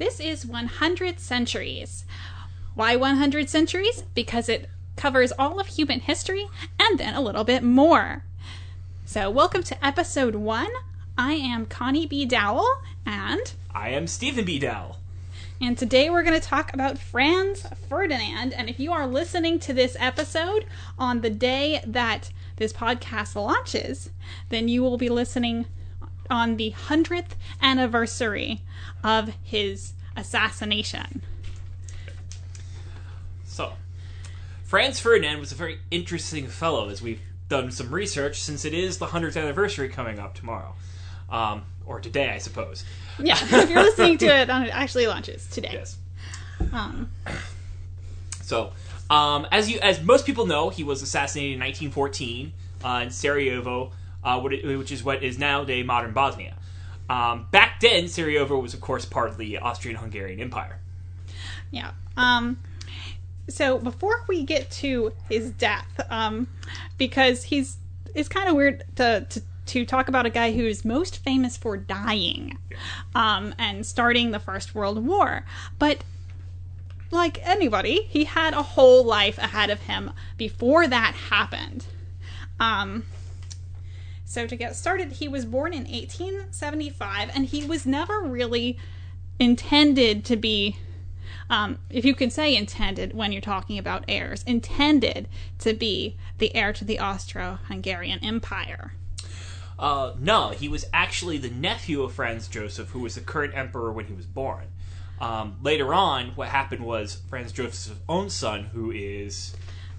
This is 100 centuries. Why 100 centuries? Because it covers all of human history and then a little bit more. So, welcome to episode one. I am Connie B. Dowell, and I am Stephen B. Dowell. and today we're going to talk about Franz Ferdinand. And if you are listening to this episode on the day that this podcast launches, then you will be listening on the 100th anniversary of his assassination. So, Franz Ferdinand was a very interesting fellow, as we've done some research, since it is the 100th anniversary coming up tomorrow. Um, or today, I suppose. Yeah, if you're listening to it on it actually launches today. Yes. Um, So, um, as you, as most people know, he was assassinated in 1914 uh, in Sarajevo, uh, which is what is now day modern Bosnia. Um, back then, Sarajevo was, of course, part of the Austrian-Hungarian Empire. Yeah. Um so before we get to his death, um because he's it's kind of weird to, to to talk about a guy who's most famous for dying um and starting the First World War. But like anybody, he had a whole life ahead of him before that happened. Um so to get started, he was born in 1875 and he was never really intended to be um, if you can say intended when you're talking about heirs, intended to be the heir to the Austro-Hungarian Empire. Uh, no, he was actually the nephew of Franz Joseph, who was the current emperor when he was born. Um, later on, what happened was Franz Joseph's own son, who is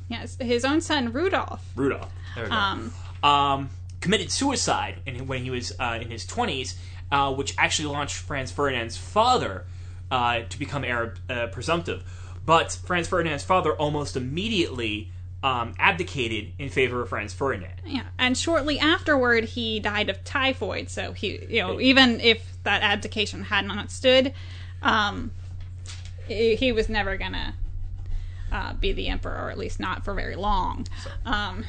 Yes, his own son Rudolf. Rudolf, there we go, Um, um, committed suicide in, when he was uh, in his 20s, uh, which actually launched Franz Ferdinand's father uh, to become heir uh, presumptive. But Franz Ferdinand's father almost immediately um, abdicated in favor of Franz Ferdinand. yeah, and shortly afterward, he died of typhoid. So he, you know, even if that abdication had not stood, um, he was never gonna uh, be the emperor, or at least not for very long. Um,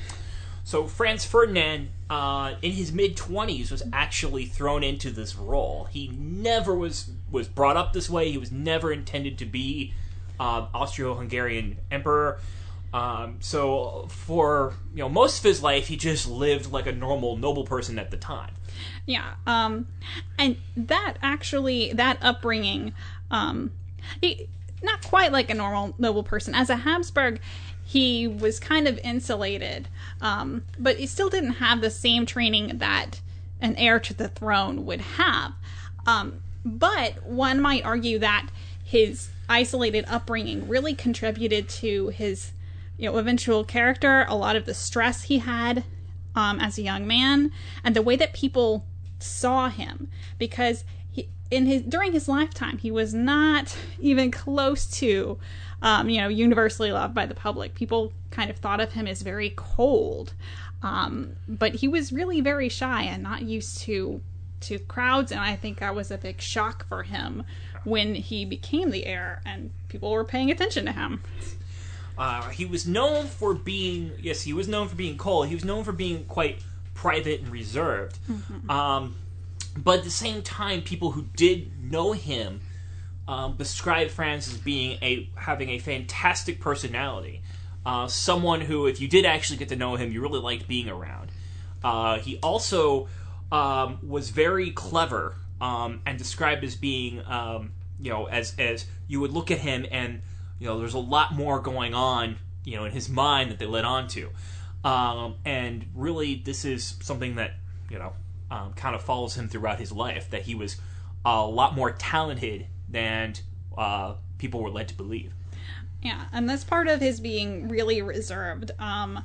So Franz Ferdinand, uh, in his mid twenties, was actually thrown into this role. He never was was brought up this way. He was never intended to be uh, Austro-Hungarian emperor. Um, so for you know most of his life, he just lived like a normal noble person at the time. Yeah. Um, and that actually, that upbringing, um, he, not quite like a normal noble person. As a Habsburg, he was kind of insulated, um, but he still didn't have the same training that an heir to the throne would have. Um, but one might argue that his isolated upbringing really contributed to his, you know, eventual character. A lot of the stress he had um, as a young man and the way that people saw him because he in his during his lifetime he was not even close to um, you know universally loved by the public. People kind of thought of him as very cold. Um, but he was really very shy and not used to to crowds. And i think that was a big shock for him when he became the heir and people were paying attention to him. Uh, he was known for being yes, he was known for being cold. He was known for being quite private and reserved. Um, but at the same time, people who did know him um, described Franz as being a having a fantastic personality. Uh, someone who, if you did actually get to know him, you really liked being around. Uh, he also um, was very clever um, and described as being, um, you know, as as you would look at him and you know, there's a lot more going on, you know, in his mind that they led on to. Um, and really, this is something that you know um, kind of follows him throughout his life. That he was a lot more talented than uh, people were led to believe. Yeah, and that's part of his being really reserved. Um,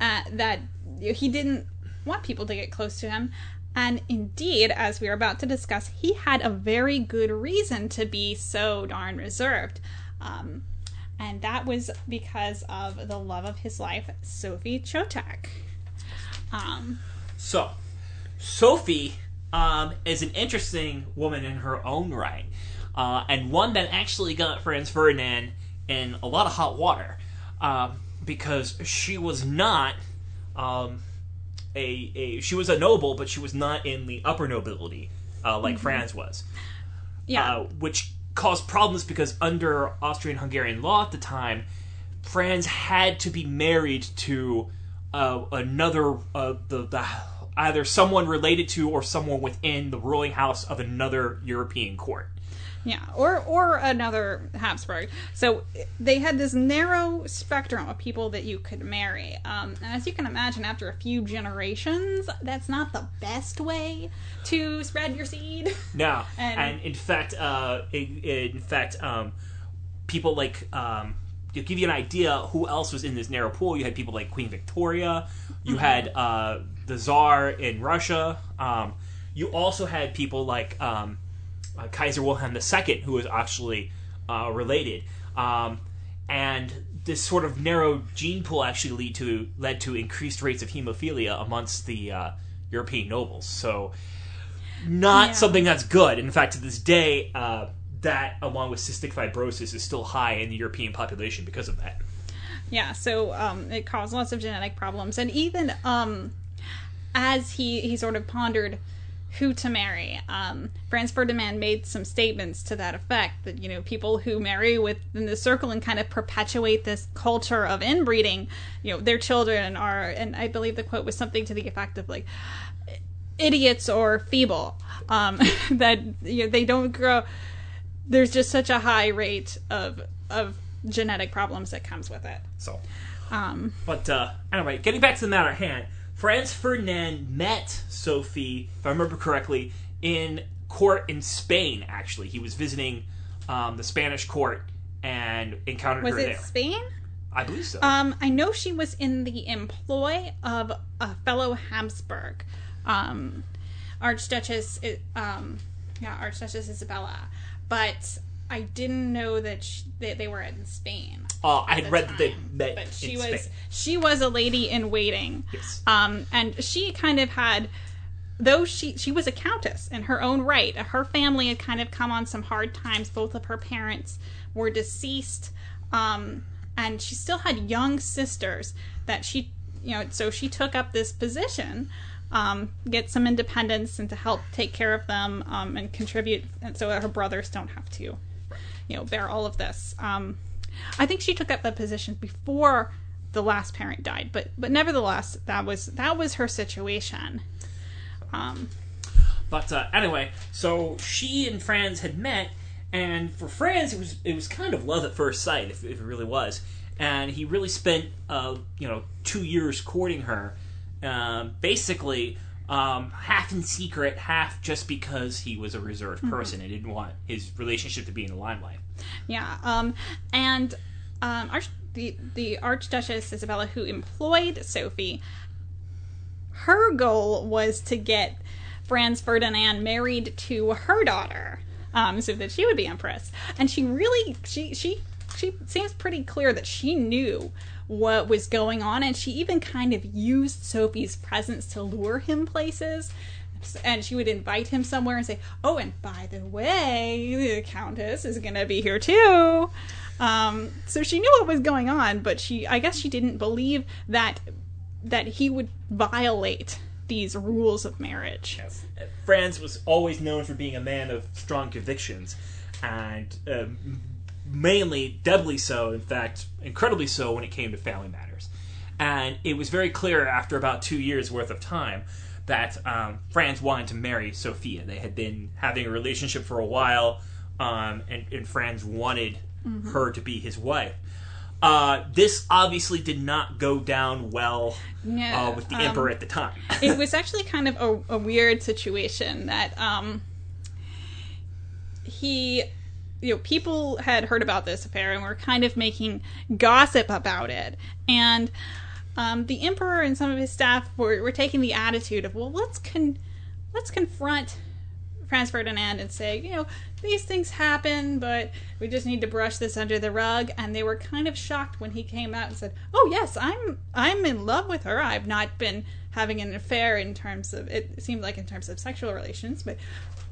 uh, that he didn't want people to get close to him. And indeed, as we are about to discuss, he had a very good reason to be so darn reserved. Um, and that was because of the love of his life, Sophie Chotek. Um, So, Sophie um, is an interesting woman in her own right, uh, and one that actually got Franz Ferdinand in a lot of hot water um, because she was not um, a, a she was a noble, but she was not in the upper nobility uh, like Franz was. yeah. uh, which caused problems because under Austrian-Hungarian law at the time, Franz had to be married to uh, another uh, the, the either someone related to or someone within the ruling house of another European court. Yeah, or or another Habsburg. So they had this narrow spectrum of people that you could marry. Um, and as you can imagine, after a few generations, that's not the best way to spread your seed. No, And- and, in fact, uh, in, in fact, um, people like um, to give you an idea who else was in this narrow pool. You had people like Queen Victoria. You had uh, the Czar in Russia. Um, you also had people like um, uh, Kaiser Wilhelm II, who was actually uh, related. Um, and this sort of narrow gene pool actually lead to led to increased rates of hemophilia amongst the uh, European nobles. So not Yeah. something that's good. In fact, to this day, uh, that along with cystic fibrosis is still high in the European population because of that. Yeah, so um, it caused lots of genetic problems, and even um, as he he sort of pondered who to marry, um, Franz Ferdinand made some statements to that effect that you know people who marry within the circle and kind of perpetuate this culture of inbreeding, you know, their children are, and I believe the quote was something to the effect of like idiots or feeble, um, that you know they don't grow. There's just such a high rate of of genetic problems that comes with it. So, Um, but uh, anyway, getting back to the matter at hand, Franz Ferdinand met Sophie, if I remember correctly, in court in Spain. Actually, he was visiting um, the Spanish court and encountered was her it. Spain? I believe so. Um, I know she was in the employ of a fellow Habsburg, um, Archduchess. Um, yeah, Archduchess Isabella, but I didn't know that she, they, they were in Spain. Uh, I had read that they time. met but she in was Spain. she was a lady in waiting. Yes. Um, and she kind of had, though she she was a countess in her own right. Her family had kind of come on some hard times. Both of her parents were deceased, um, and she still had young sisters that she, you know, so she took up this position. Um, get some independence and to help take care of them um, and contribute, and so that her brothers don't have to, you know, bear all of this. Um, I think she took up that position before the last parent died, but but nevertheless, that was that was her situation. Um, But uh, anyway, so she and Franz had met, and for Franz, it was it was kind of love at first sight, if, if it really was. And he really spent, uh, you know, two years courting her, um, basically um, half in secret, half just because he was a reserved person and didn't want his relationship to be in the limelight. yeah, um, and um, Arch- the the Archduchess Isabella, who employed Sophie, her goal was to get Franz Ferdinand married to her daughter, um, so that she would be empress. And she really, she she she seems pretty clear that she knew what was going on, and she even kind of used Sophie's presence to lure him places. And she would invite him somewhere and say, "Oh, and by the way, the Countess is going to be here too." Um, so she knew what was going on, but she, I guess, she didn't believe that that he would violate these rules of marriage. Yes. Franz was always known for being a man of strong convictions, and um, mainly, doubly so, in fact, incredibly so when it came to family matters. And it was very clear after about two years worth of time that um, Franz wanted to marry Sophia. They had been having a relationship for a while, um, and, and Franz wanted her to be his wife. Uh, this obviously did not go down well No, uh, with the um, emperor at the time. it was actually kind of a, a weird situation that um he you know people had heard about this affair and were kind of making gossip about it and um, the emperor and some of his staff were, were taking the attitude of well let's con let's confront Franz Ferdinand and say, you know, these things happen, but we just need to brush this under the rug. And they were kind of shocked when he came out and said, "Oh yes, I'm I'm in love with her. I've not been having an affair in terms of it seemed like in terms of sexual relations, but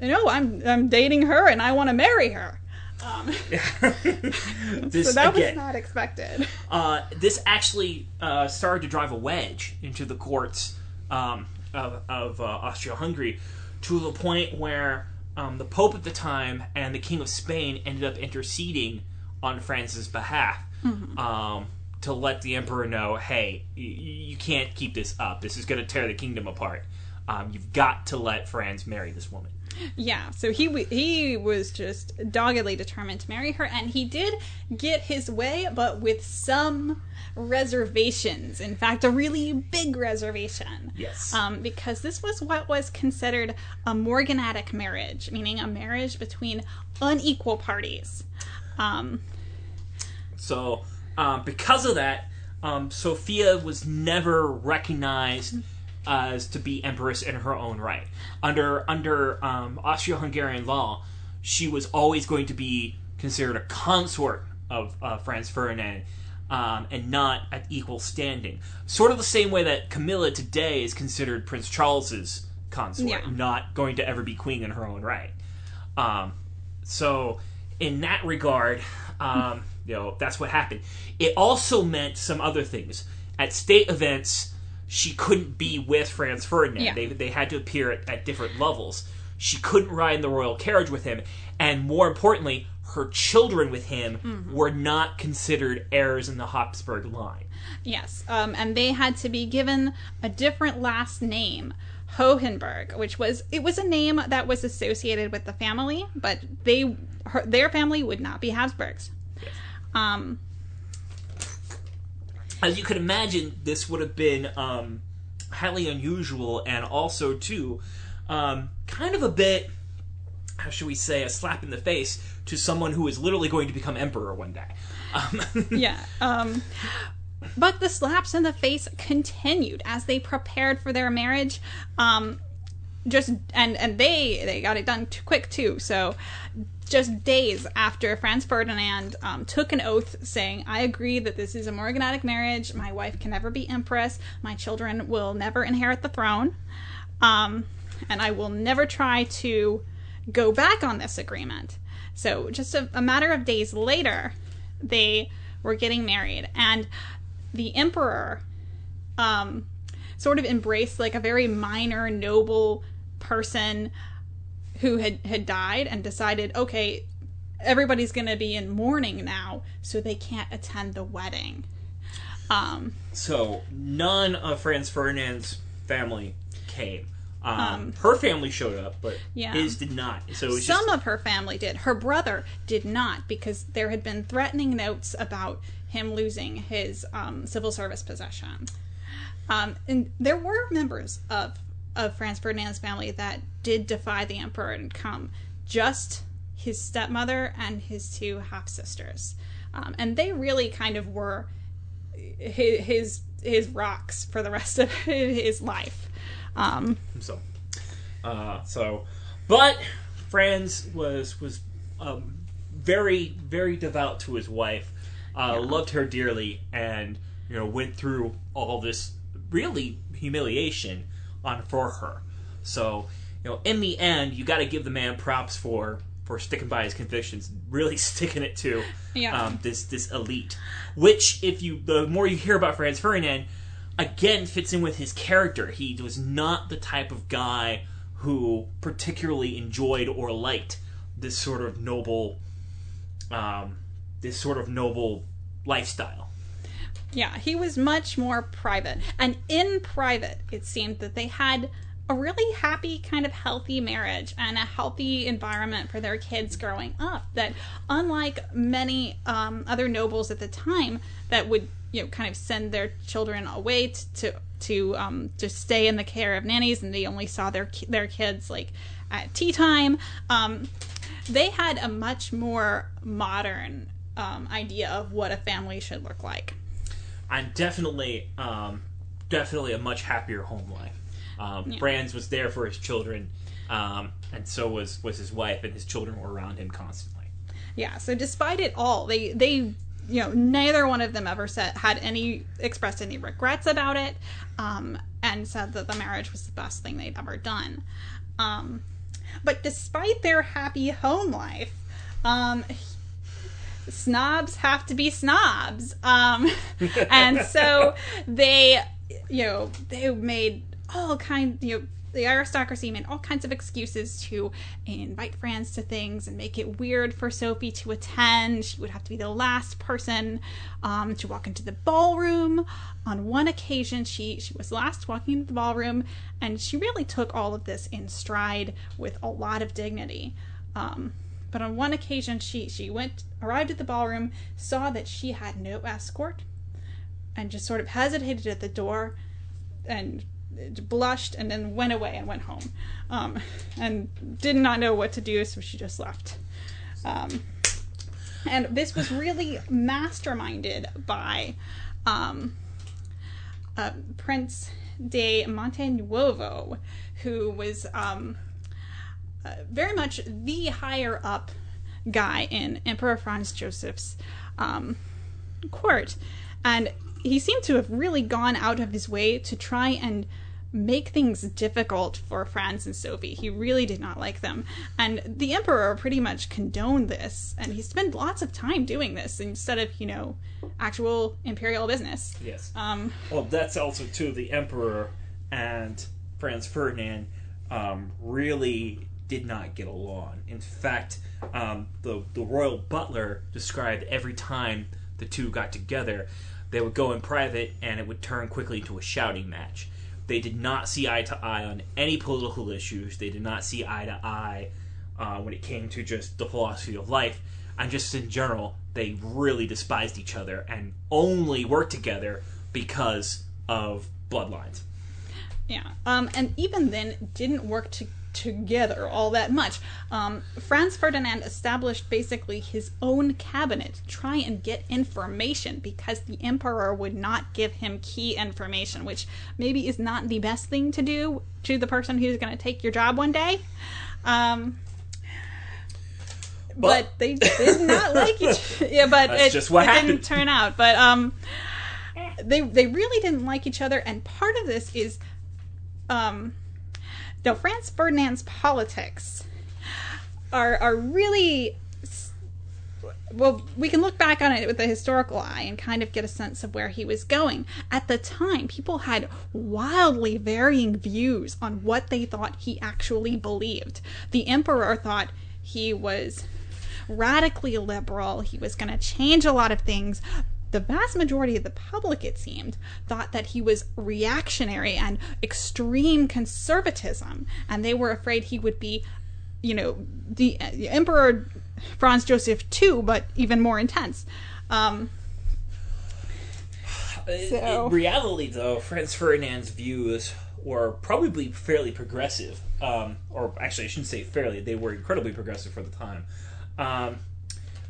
you know, I'm I'm dating her and I want to marry her." Um, this so that was not expected. uh, this actually uh, started to drive a wedge into the courts um, of, of uh, Austria-Hungary to the point where um, the Pope at the time and the King of Spain ended up interceding on Franz's behalf um, to let the Emperor know, hey, y- you can't keep this up. This is going to tear the kingdom apart. Um, you've got to let Franz marry this woman. Yeah, so he w- he was just doggedly determined to marry her, and he did get his way, but with some reservations. In fact, a really big reservation. Yes. Um, because this was what was considered a morganatic marriage, meaning a marriage between unequal parties. Um, So, um, because of that, um, Sophia was never recognized as to be empress in her own right. Under under um, Austro-Hungarian law, she was always going to be considered a consort of uh, Franz Ferdinand. Um, and not at equal standing. Sort of the same way that Camilla today is considered Prince Charles's consort, Yeah. not going to ever be queen in her own right. Um, so, in that regard, um, you know, that's what happened. It also meant some other things. At state events, she couldn't be with Franz Ferdinand. Yeah. They, they had to appear at, at different levels. She couldn't ride in the royal carriage with him. And more importantly, her children with him were not considered heirs in the Habsburg line. Yes, um, and they had to be given a different last name, Hohenberg, which was it was a name that was associated with the family, but they her, their family would not be Habsburgs. Um, as you could imagine, this would have been um, highly unusual and also, too, um, kind of a bit, how should we say, a slap in the face to someone who is literally going to become emperor one day. Um, yeah. Um, but the slaps in the face continued as they prepared for their marriage. Um, just and and they they got it done too quick too. So just days after Franz Ferdinand um, took an oath saying, "I agree that this is a morganatic marriage. My wife can never be empress. My children will never inherit the throne, um, and I will never try to go back on this agreement." So just a, a matter of days later, they were getting married, and the emperor um, sort of embraced like a very minor noble person who had had died and decided okay everybody's going to be in mourning now so they can't attend the wedding um so, none of Franz Ferdinand's family came. Um, her family showed up, but Yeah. his did not. So some just, of her family did her brother did not because there had been threatening notes about him losing his um, civil service possession um, and there were members of of franz ferdinand's family that did defy the emperor and come. Just his stepmother and his two half sisters um, and they really kind of were his, his his rocks for the rest of his life. Um, So, uh, so, but Franz was was um, very very devout to his wife, uh, loved her dearly, and you know went through all this really humiliation on for her. So, you know, in the end, you got to give the man props for for sticking by his convictions, really sticking it to Yeah. um, this this elite. Which, if you the more you hear about Franz Ferdinand, again fits in with his character. He was not the type of guy who particularly enjoyed or liked this sort of noble, um, this sort of noble lifestyle. Yeah, he was much more private. And in private, it seemed that they had a really happy, kind of healthy marriage and a healthy environment for their kids growing up. That, unlike many um, other nobles at the time, that would you know kind of send their children away t- to to um, just stay in the care of nannies, and they only saw their ki- their kids like at tea time. Um, they had a much more modern um, idea of what a family should look like. And definitely, um, definitely a much happier home life. Um, Franz was there for his children, um, and so was was his wife, and his children were around him constantly. Yeah. So despite it all, they they you know neither one of them ever said had any expressed any regrets about it, um, and said that the marriage was the best thing they'd ever done. Um, but despite their happy home life, um, snobs have to be snobs, um, and so they you know they made all kind you know the aristocracy made all kinds of excuses to invite Franz to things and make it weird for Sophie to attend. She would have to be the last person um, to walk into the ballroom. On one occasion, she she was last walking into the ballroom, and she really took all of this in stride with a lot of dignity. Um, but on one occasion, she she went arrived at the ballroom, saw that she had no escort, and just sort of hesitated at the door, and blushed and then went away and went home, um, and did not know what to do, so she just left. Um, and this was really masterminded by um, uh, Prince de Montenuovo, who was um, very much the higher up guy in Emperor Franz Joseph's um, court. And he seemed to have really gone out of his way to try and make things difficult for Franz and Sophie. He really did not like them. And the Emperor pretty much condoned this, and he spent lots of time doing this instead of, you know, actual imperial business. Yes. Um, Well, that's also too the emperor and Franz Ferdinand um, really did not get along. In fact, um, the the royal butler described every time the two got together, they would go in private and it would turn quickly to a shouting match. They did not see eye to eye on any political issues. They did not see eye to eye uh, when it came to just the philosophy of life. And just in general, they really despised each other and only worked together because of bloodlines. Yeah, um, and even then, didn't work to, together all that much. Um, Franz Ferdinand established basically his own cabinet to try and get information because the emperor would not give him key information, which maybe is not the best thing to do to the person who's going to take your job one day. Um, but they did not like each. Yeah, but That's it, just what it happened. didn't turn out. But um, they they really didn't like each other, and part of this is um, now Franz Ferdinand's politics are are really well, we can look back on it with a historical eye and kind of get a sense of where he was going. At the time, people had wildly varying views on what they thought he actually believed. The emperor thought he was radically liberal, he was going to change a lot of things. The vast majority of the public, it seemed, thought that he was reactionary and extreme conservatism, and they were afraid he would be you know the, the emperor franz joseph too but even more intense um, So- In reality, though, Franz Ferdinand's views were probably fairly progressive. Um, or actually, I shouldn't say fairly, they were incredibly progressive for the time. Um,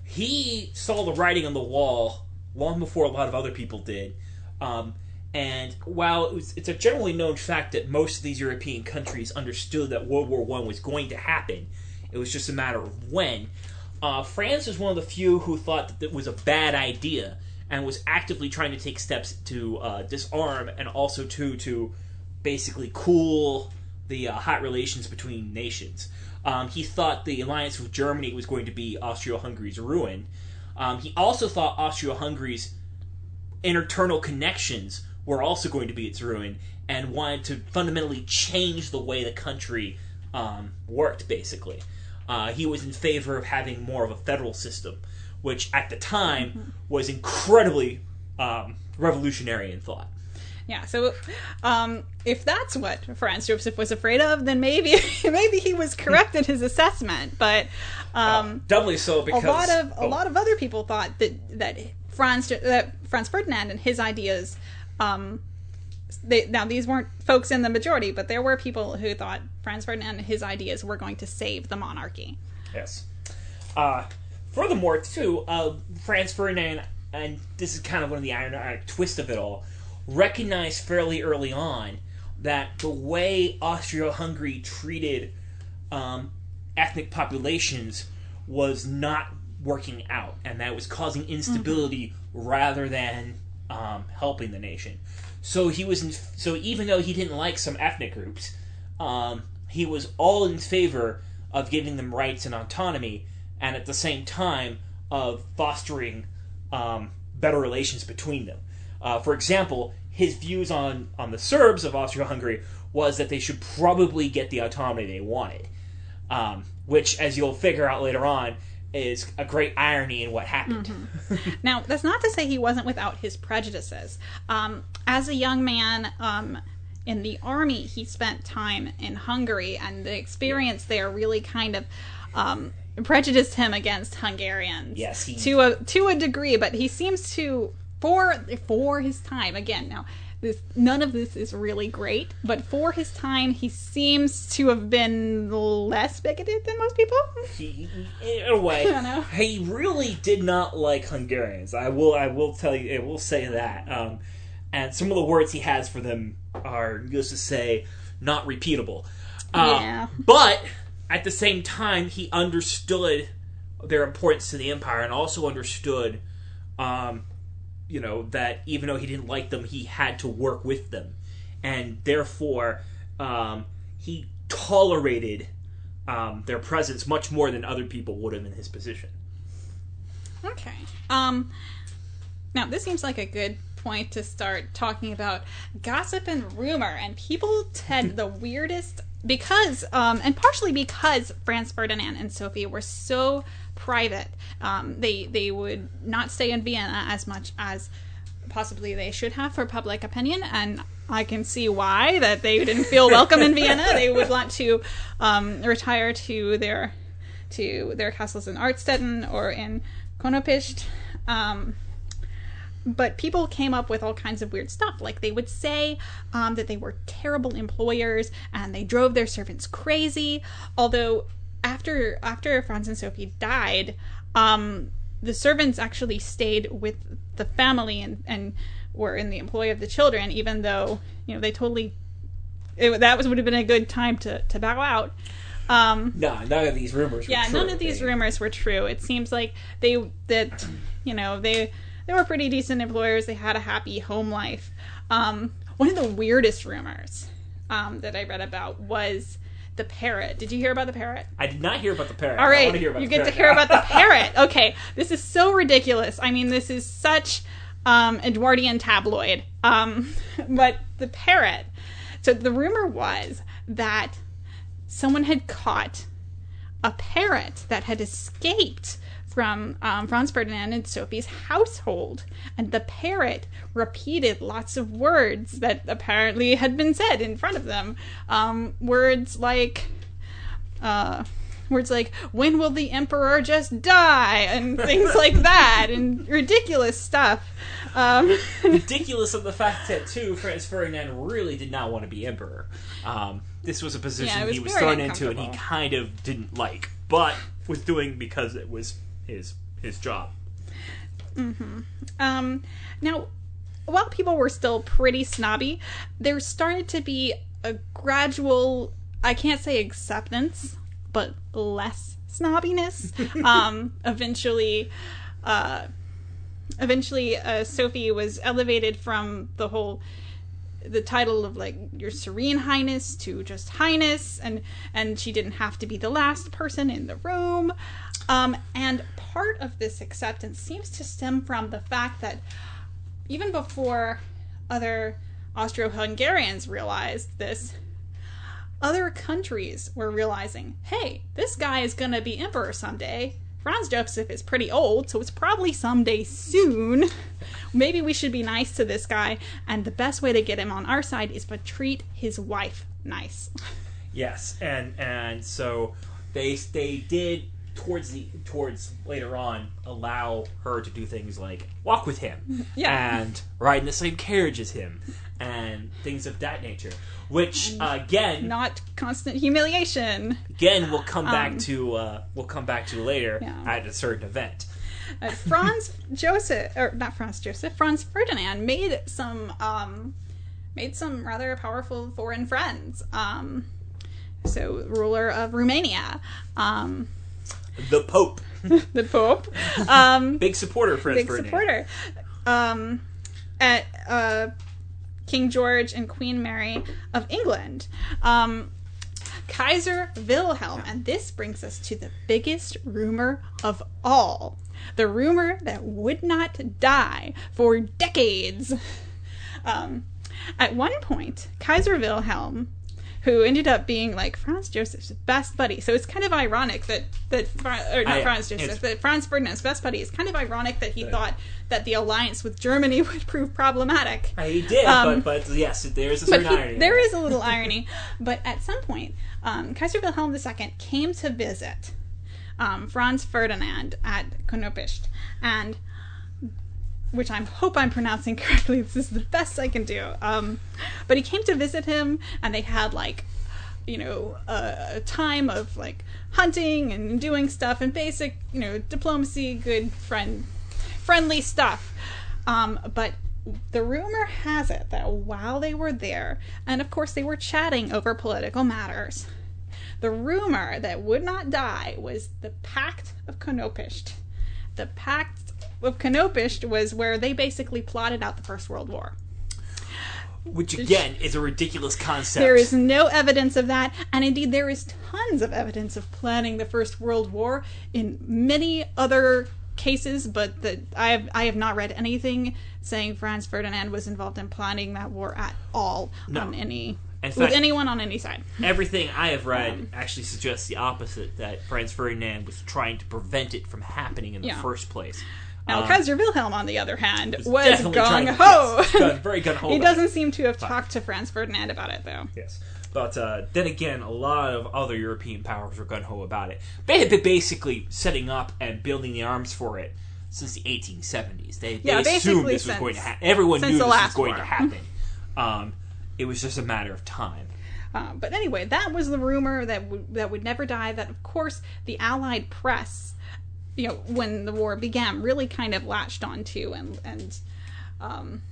he saw the writing on the wall long before a lot of other people did. Um, and while it was, it's a generally known fact that most of these European countries understood that World War One was going to happen, it was just a matter of when. Uh, Franz was one of the few who thought that it was a bad idea and was actively trying to take steps to uh, disarm and also to to basically cool the uh, hot relations between nations. Um, he thought the alliance with Germany was going to be Austro-Hungary's ruin. Um, he also thought Austria Hungary's internal connections were also going to be its ruin, and wanted to fundamentally change the way the country um, worked. Basically, uh, he was in favor of having more of a federal system, which at the time was incredibly um, revolutionary in thought. Yeah so um, if that's what franz joseph was afraid of then maybe maybe he was correct in his assessment but um, Doubly so because a lot of a oh, lot of other people thought that that Franz that Franz Ferdinand and his ideas. Um, they, now these weren't folks in the majority, but there were people who thought Franz Ferdinand and his ideas were going to save the monarchy. Yes. Uh, furthermore, too, uh, Franz Ferdinand, and this is kind of one of the ironic twist of it all, recognized fairly early on that the way Austria-Hungary treated um, ethnic populations was not working out, and that was causing instability rather than um, helping the nation. So he was in, so even though he didn't like some ethnic groups, um, he was all in favor of giving them rights and autonomy, and at the same time of fostering um, better relations between them. Uh, for example, his views on, on the Serbs of Austria-Hungary was that they should probably get the autonomy they wanted, um, which, as you'll figure out later on, is a great irony in what happened. Now, that's not to say he wasn't without his prejudices. Um, as a young man um, in the army, he spent time in Hungary, and the experience there really kind of um, prejudiced him against Hungarians. Yes, he- to a to a degree, but he seems to for for his time again. Now, this none of this is really great, but for his time, he seems to have been less bigoted than most people. he, in a way, I know. he really did not like Hungarians. I will, I will tell you, I will say that. Um, and some of the words he has for them are, needless to say, not repeatable. Uh, Yeah. But at the same time, he understood their importance to the empire, and also understood, um, you know, that even though he didn't like them, he had to work with them, and therefore, um, he tolerated um, their presence much more than other people would have in his position. Okay. Um now this seems like a good point to start talking about gossip and rumor and people tend the weirdest because um and partially because Franz Ferdinand and Sophie were so private. Um they they would not stay in Vienna as much as possibly they should have for public opinion and I can see why that they didn't feel welcome in Vienna. They would want to um, retire to their to their castles in Artstetten or in Konopischt. Um, but people came up with all kinds of weird stuff. Like they would say um, that they were terrible employers and they drove their servants crazy. Although after after Franz and Sophie died, um, the servants actually stayed with the family and, and were in the employ of the children, even though you know they totally it, that was would have been a good time to to bow out. Um, No, none of these rumors. Were yeah, true. none of these They- rumors were true. It seems like they that you know they they were pretty decent employers. They had a happy home life. Um, one of the weirdest rumors um, that I read about was the parrot. Did you hear about the parrot? I did not hear about the parrot. All right, I wanna hear about you get to hear about the parrot. Okay, this is so ridiculous. I mean, this is such um, Edwardian tabloid. Um, but the parrot. So the rumor was that someone had caught a parrot that had escaped from um, Franz Ferdinand and Sophie's household, and the parrot repeated lots of words that apparently had been said in front of them. Um, words like uh, words like "When will the emperor just die?" and things like that, and ridiculous stuff. Um, ridiculous of the fact that too, Franz Ferdinand really did not want to be emperor. Um, this was a position Yeah, was he was thrown into, and he kind of didn't like, but was doing because it was his his job. Mm-hmm. Um, now, while people were still pretty snobby, there started to be a gradual, I can't say acceptance, but less snobbiness. um, eventually, uh, eventually, uh, Sophie was elevated from the whole the title of like your serene highness to just highness and and she didn't have to be the last person in the room um, and part of this acceptance seems to stem from the fact that even before other austro-hungarians realized this other countries were realizing hey this guy is going to be emperor someday. Franz joseph is pretty old so it's probably someday soon. Maybe we should be nice to this guy and the best way to get him on our side is to treat his wife nice. Yes, and and so they they did towards the towards later on allow her to do things like walk with him Yeah. and ride in the same carriage as him and things of that nature which uh, again not constant humiliation again we'll come back Um, to uh, we'll come back to later Yeah. at a certain event Uh, Franz Joseph, or not Franz Joseph, Franz Ferdinand made some um, made some rather powerful foreign friends. Um, so ruler of Romania, um, the Pope the Pope, um, big supporter Franz big Ferdinand. supporter, um, at uh, King George and Queen Mary of England. Um, Kaiser Wilhelm, and this brings us to the biggest rumor of all the rumor that would not die for decades. Um, at one point, Kaiser Wilhelm who ended up being like Franz Joseph's best buddy. So it's kind of ironic that that or not I- Franz Joseph, that Franz Ferdinand's best buddy. It's kind of ironic that he thought that the alliance with Germany would prove problematic. He did, Um, but but yes, there's a But certain he, irony. there there. is a little irony. But at some point, um, Kaiser Wilhelm II came to visit um, Franz Ferdinand at Konopischt, and which I hope I'm pronouncing correctly. This is the best I can do. Um, but he came to visit him, and they had like, you know, a, time of like hunting and doing stuff and basic, you know, diplomacy, good friend, friendly stuff. Um, but the rumor has it that while they were there, and of course they were chatting over political matters, the rumor that would not die was the Pact of Konopischt. The Pact of Konopischt was where they basically plotted out the First World War. which again is a ridiculous concept. There is no evidence of that, and indeed there is tons of evidence of planning the First World War in many other cases, but the, I have I have not read anything saying Franz Ferdinand was involved in planning that war at all No. on any In with anyone on any side. Everything I have read Um, actually suggests the opposite. That Franz Ferdinand was trying to prevent it from happening in the Yeah. first place. Now, Um, Kaiser Wilhelm, on the other hand, was gung ho. yes, gun- very gung ho he doesn't seem to have talked to Franz Ferdinand about it, though. Yes. But uh, then again, a lot of other European powers were gun ho about it. They had been basically setting up and building the arms for it since the 1870s. They, they Yeah, assumed this was since- going to happen. Everyone knew this was going war. to happen. Um, it was just a matter of time. Uh, but anyway, that was the rumor that w- that would never die. That of course the Allied press, you know, when the war began, really kind of latched onto and and um,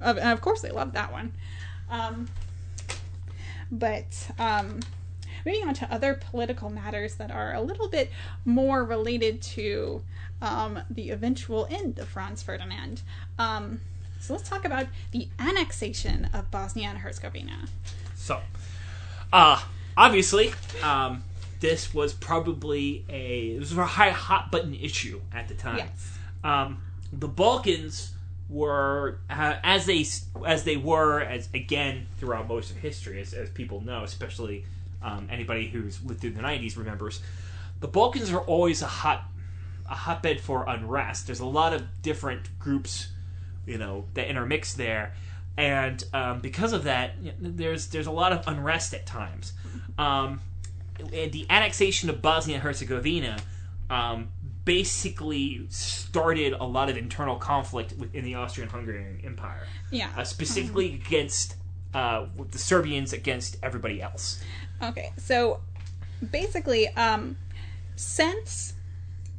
of, and of course they loved that one. Um, but um, moving on to other political matters that are a little bit more related to um, the eventual end of Franz Ferdinand. Um, so let's talk about the annexation of Bosnia and Herzegovina. So, uh, obviously, um, this was probably a this was a high hot button issue at the time. Yes. Um, the Balkans were uh, as they as they were as again throughout most of history, as, as people know, especially um, anybody who's lived through the '90s remembers. The Balkans are always a hot a hotbed for unrest. There's a lot of different groups, you know, that intermix there, and um, because of that, there's there's a lot of unrest at times. Um, the annexation of Bosnia and Herzegovina um, basically started a lot of internal conflict within the Austrian-Hungarian Empire, Yeah. uh, specifically against uh, the Serbians against everybody else. Okay, so basically, um, since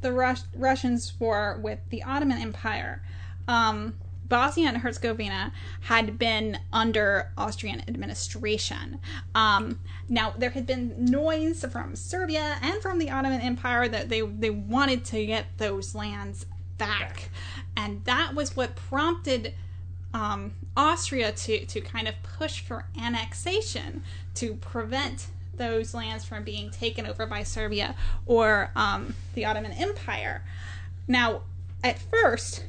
the Rus- Russians war with the Ottoman Empire, um, Bosnia and Herzegovina had been under Austrian administration. Um, now, there had been noise from Serbia and from the Ottoman Empire that they, they wanted to get those lands back. And that was what prompted um, Austria to, to kind of push for annexation to prevent those lands from being taken over by Serbia or um, the Ottoman Empire. Now, at first,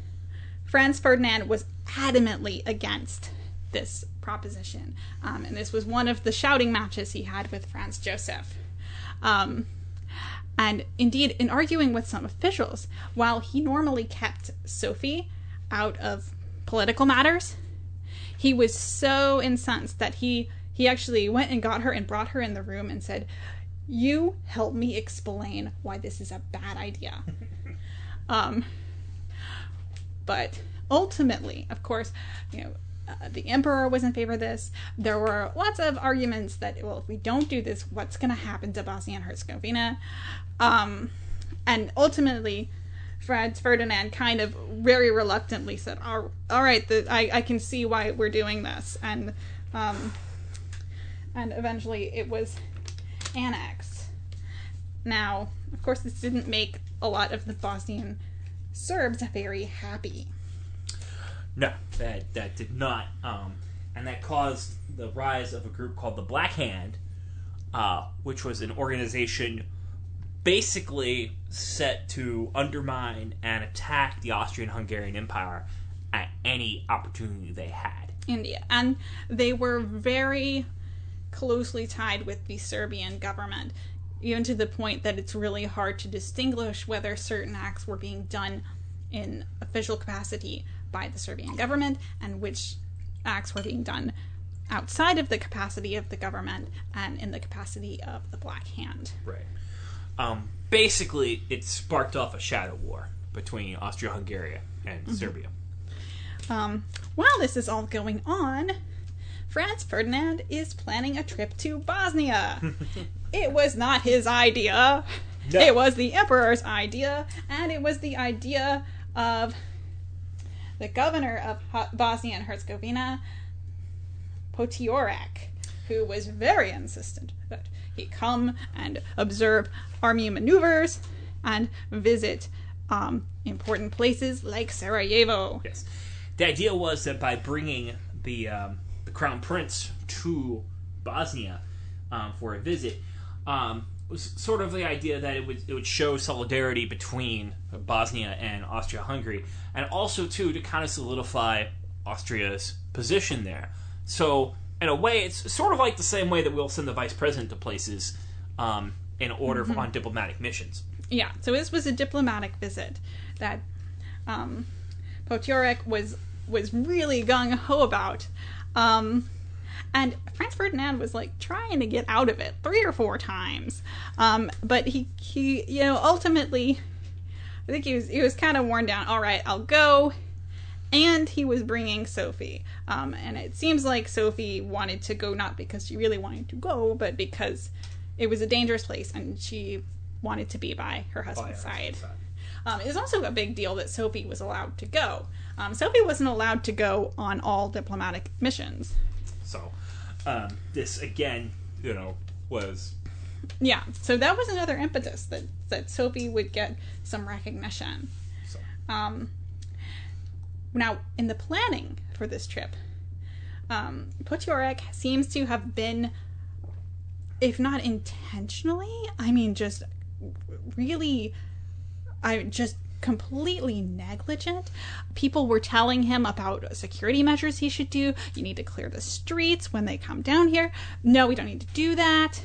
Franz Ferdinand was adamantly against this proposition, um, and this was one of the shouting matches he had with Franz Joseph. Um, and indeed, in arguing with some officials, while he normally kept Sophie out of political matters, he was so incensed that he he actually went and got her and brought her in the room and said, "You help me explain why this is a bad idea." um, but ultimately, of course, you know, uh, the emperor was in favor of this. There were lots of arguments that, well, if we don't do this, what's going to happen to Bosnia and Herzegovina? Um, and ultimately, Franz Ferdinand kind of very reluctantly said, "All, all right, the, I, I can see why we're doing this," and um, and eventually it was annexed. Now, of course, this didn't make a lot of the Bosnian Serbs very happy. No, that that did not, um, and that caused the rise of a group called the Black Hand, uh, which was an organization basically set to undermine and attack the Austrian-Hungarian Empire at any opportunity they had. India, and they were very closely tied with the Serbian government, even to the point that it's really hard to distinguish whether certain acts were being done in official capacity by the Serbian government and which acts were being done outside of the capacity of the government and in the capacity of the Black Hand. Right. Um, basically, it sparked off a shadow war between Austria-Hungary and Serbia. Um, while this is all going on, Franz Ferdinand is planning a trip to Bosnia. it was not his idea. No. It was the emperor's idea, and it was the idea of the governor of Bosnia and Herzegovina, Potiorek, who was very insistent that he come and observe army maneuvers and visit um, important places like Sarajevo. Yes. The idea was that by bringing the um, the crown prince to Bosnia um, for a visit, um, was sort of the idea that it would it would show solidarity between Bosnia and Austria-Hungary, and also too to kind of solidify Austria's position there. So in a way, it's sort of like the same way that we'll send the vice president to places um, in order on diplomatic missions. Yeah, so this was a diplomatic visit that um, Potiorek was was really gung ho about. Um, and Franz Ferdinand was like trying to get out of it three or four times. Um, but he, he, you know, ultimately, I think he was, he was kind of worn down. All right, I'll go. And he was bringing Sophie. Um, and it seems like Sophie wanted to go not because she really wanted to go, but because it was a dangerous place and she wanted to be by her husband's side. Um, it was also a big deal that Sophie was allowed to go. Um, Sophie wasn't allowed to go on all diplomatic missions. So um, this again, you know, was Yeah, so that was another impetus that that Sophie would get some recognition. so. Um, now, in the planning for this trip, um, Potiorek seems to have been, if not intentionally, I mean, just really, I just completely negligent. People were telling him about security measures he should do. You need to clear the streets when they come down here. No, we don't need to do that.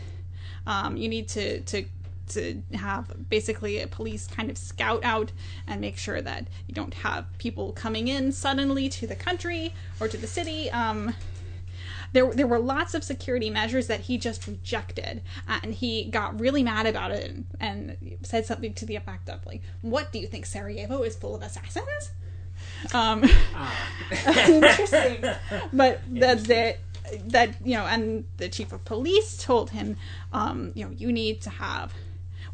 Um, you need to to to have basically a police kind of scout out and make sure that you don't have people coming in suddenly to the country or to the city. Um, there, there were lots of security measures that he just rejected, and he got really mad about it and, and said something to the effect of like, "What do you think Sarajevo is full of assassins?" Um, interesting, but that that that you know, and the chief of police told him, um, you know, you need to have,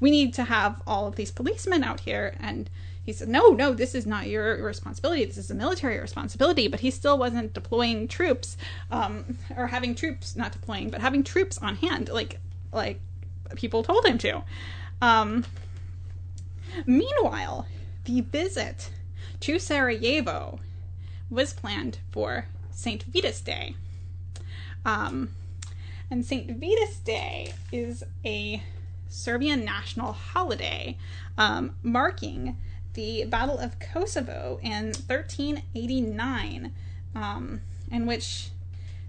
we need to have all of these policemen out here, and he said, no, no, this is not your responsibility. This is a military responsibility. But he still wasn't deploying troops, um, or having troops, not deploying, but having troops on hand, like like people told him to. Um, meanwhile, the visit to Sarajevo was planned for St. Vitus Day. Um, and St. Vitus Day is a Serbian national holiday um, marking the Battle of Kosovo in 1389, um, in which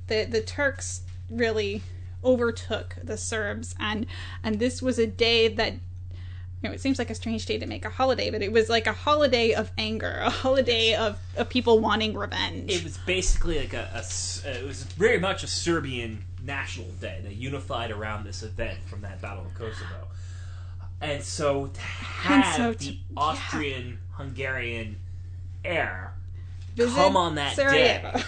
the the Turks really overtook the Serbs, and and this was a day that you know, it seems like a strange day to make a holiday, but it was like a holiday of anger, a holiday of, of people wanting revenge. It was basically like a, uh, it was very much a Serbian national day. They unified around this event from that Battle of Kosovo, and so to have so the Austrian Hungarian heir Visit come on that Sarajevo.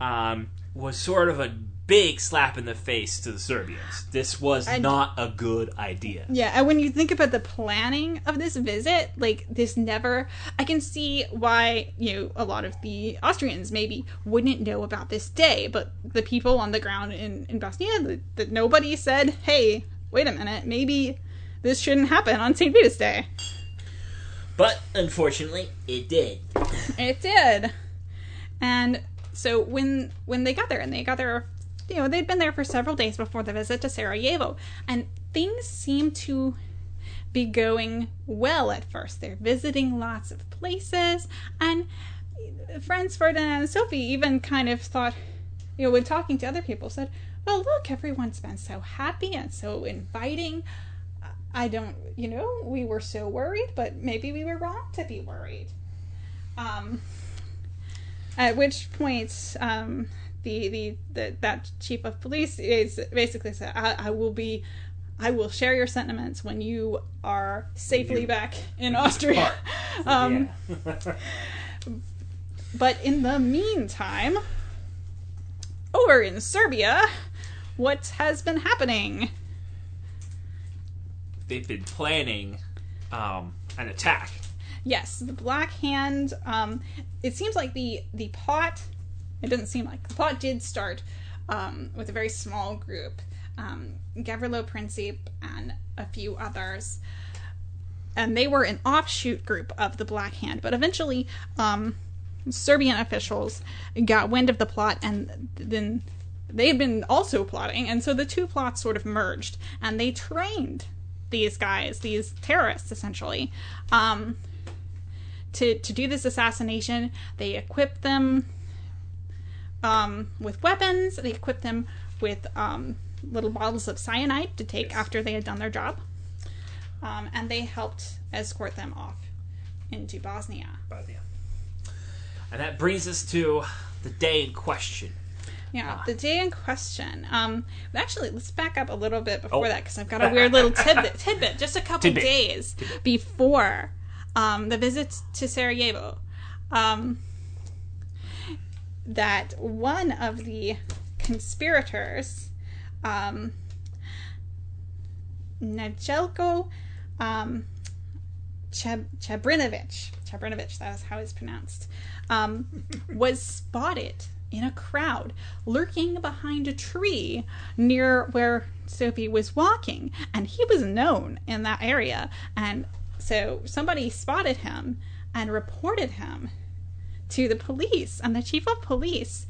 um, was sort of a big slap in the face to the Serbians. This was And- not a good idea. Yeah, and when you think about the planning of this visit, like this never I can see why, you know, a lot of the Austrians maybe wouldn't know about this day, but the people on the ground in, in Bosnia that nobody said, Hey, wait a minute, maybe this shouldn't happen on St. Vitus Day. But unfortunately, it did. It did. And so when when they got there and they got there you know, they'd been there for several days before the visit to Sarajevo and things seemed to be going well at first. They're visiting lots of places and Franz Ferdinand and Sophie even kind of thought you know, when talking to other people said, Well look, everyone's been so happy and so inviting. I don't, you know, we were so worried, but maybe we were wrong to be worried. Um, at which point, um, the, the, the that chief of police is basically said, I, I will be I will share your sentiments when you are safely You- back in Austria. Um. But in the meantime, over in Serbia, what has been happening? They've been planning um, an attack. Yes, the Black Hand. Um, it seems like the the plot. It doesn't seem like the plot did start um, with a very small group. Um, Gavrilo Princip and a few others, and they were an offshoot group of the Black Hand. But eventually, um, Serbian officials got wind of the plot, and then they had been also plotting, and so the two plots sort of merged, and they trained these guys, these terrorists, essentially, um, to to do this assassination. They equipped them um, with weapons. They equipped them with um, little bottles of cyanide to take Yes. after they had done their job, um, and they helped escort them off into Bosnia. Yeah. And that brings us to the day in question. Yeah, the day in question. Um, actually, let's back up a little bit before Oh. that because I've got a weird little tidbit. Tidbit, just a couple Tidbit. days before um, the visit to Sarajevo. Um, that one of the conspirators, um, Nejelko um, Cheb- Chebrinovich, Chebrinovich, that is how it's pronounced, um, was spotted in a crowd lurking behind a tree near where Sophie was walking. And he was known in that area. And so somebody spotted him and reported him to the police. And the chief of police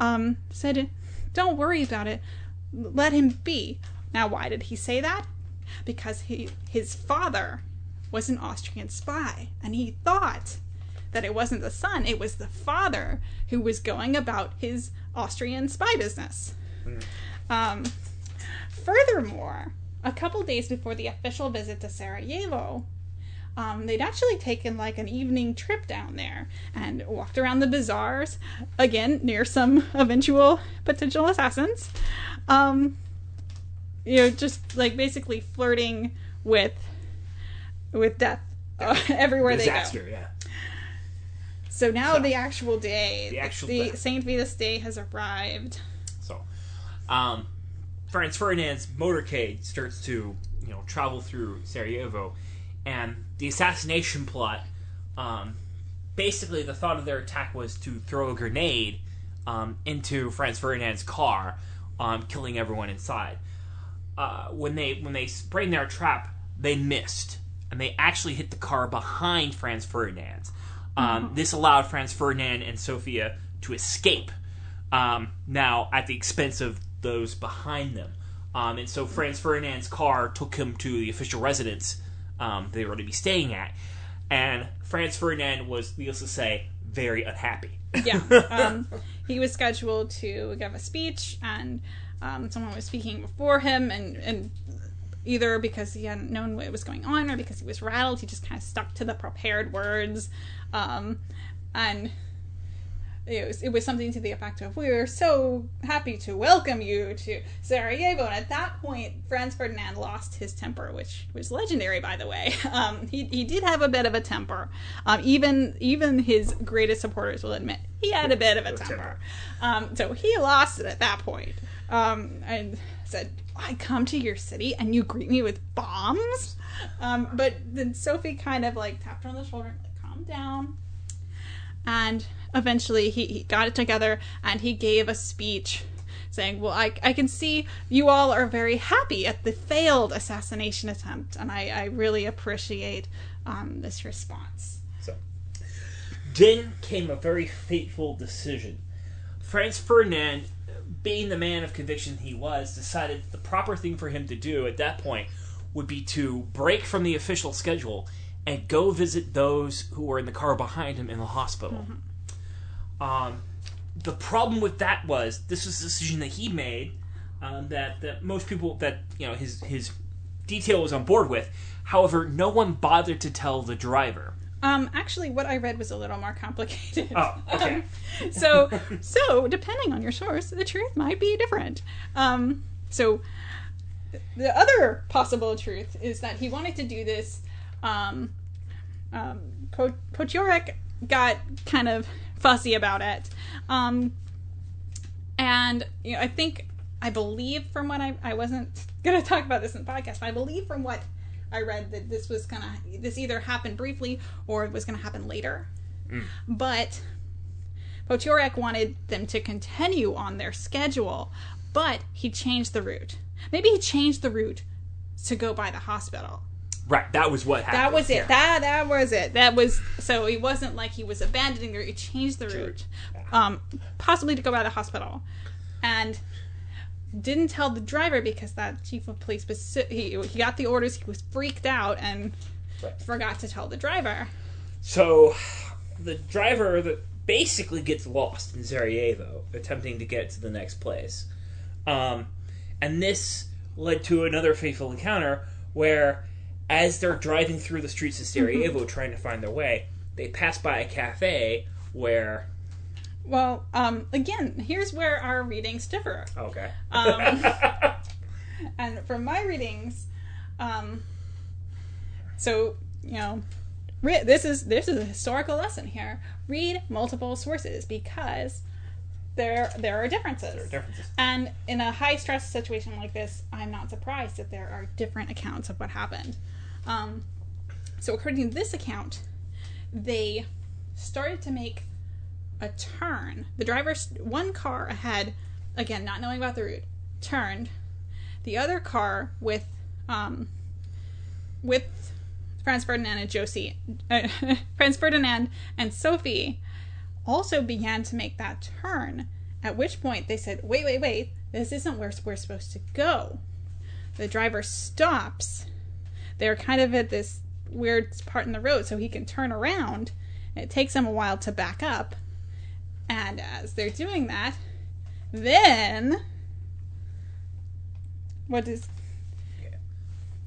um, said, Don't worry about it, let him be. Now, why did he say that? Because he, his father was an Austrian spy, and he thought that it wasn't the son, it was the father who was going about his Austrian spy business. Um, furthermore, a couple days before the official visit to Sarajevo, um, they'd actually taken like an evening trip down there and walked around the bazaars, again, near some eventual potential assassins. Um, you know, just like basically flirting with with death uh, everywhere Disaster, they go. Disaster, yeah. So now So, the actual day, the actual the day. Saint Vitus Day has arrived. So, um, Franz Ferdinand's motorcade starts to, you know, travel through Sarajevo, and the assassination plot. Um, basically, the thought of their attack was to throw a grenade um, into Franz Ferdinand's car, um, killing everyone inside. Uh, when they when they sprayed their trap, they missed, and they actually hit the car behind Franz Ferdinand. Um, This allowed Franz Ferdinand and Sophia to escape. Um, now, at the expense of those behind them, um, and so Franz Ferdinand's car took him to the official residence um, they were to be staying at, and Franz Ferdinand was, needless to say, very unhappy. Yeah. Um, he was scheduled to give a speech, and um, someone was speaking before him, and, and either because he hadn't known what was going on or because he was rattled, he just kind of stuck to the prepared words. Um, and it was, it was something to the effect of, We're so happy to welcome you to Sarajevo. And at that point, Franz Ferdinand lost his temper, which was legendary, by the way. Um, he, he did have a bit of a temper. Um, even, even his greatest supporters will admit he had a bit of a temper. Um, so he lost it at that point. Um, and said, I come to your city and you greet me with bombs? Um, but then Sophie kind of like tapped her on the shoulder, calm down and eventually he, he got it together and he gave a speech saying well I, I can see you all are very happy at the failed assassination attempt and i, I really appreciate um, this response So, then came a very fateful decision. Franz Ferdinand, being the man of conviction he was, decided the proper thing for him to do at that point would be to break from the official schedule and go visit those who were in the car behind him in the hospital. Um, the problem with that was this was a decision that he made um, that that most people that you know his his detail was on board with. However, no one bothered to tell the driver. Um, actually, what I read was a little more complicated. Oh, okay. Um, so, so depending on your source, the truth might be different. Um, so, the other possible truth is that he wanted to do this. Um, um, po- Potiorek got kind of fussy about it, um, and you know, I think I believe from what I I wasn't gonna talk about this in the podcast. But I believe from what I read that this was gonna this either happened briefly or it was gonna happen later. But Potiorek wanted them to continue on their schedule, but he changed the route. Maybe he changed the route to go by the hospital. Right, that was what happened. That was it. Yeah. That that was it. That was so it wasn't like he was abandoning the route. He changed the route, um, possibly to go by the hospital, and didn't tell the driver because that chief of police was he he got the orders. He was freaked out and Right. forgot to tell the driver. So, the driver that basically gets lost in Sarajevo, attempting to get to the next place. Um, and this led to another fateful encounter where, as they're driving through the streets of Sarajevo trying to find their way, they pass by a cafe where. Well, um, again, here's where our readings differ. Okay. Um, and from my readings, um, so you know, re- this is this is a historical lesson here. Read multiple sources because there there are differences. There are differences. And in a high stress situation like this, I'm not surprised that there are different accounts of what happened. Um, so according to this account, they started to make a turn. The driver, one car ahead, again not knowing about the route, turned. The other car with, um, with Franz Ferdinand and Josie, uh, Franz Ferdinand and Sophie, also began to make that turn. At which point they said, "Wait, wait, wait! This isn't where we're supposed to go." The driver stops. They're kind of at this weird part in the road, so he can turn around. It takes him a while to back up. And as they're doing that, then what is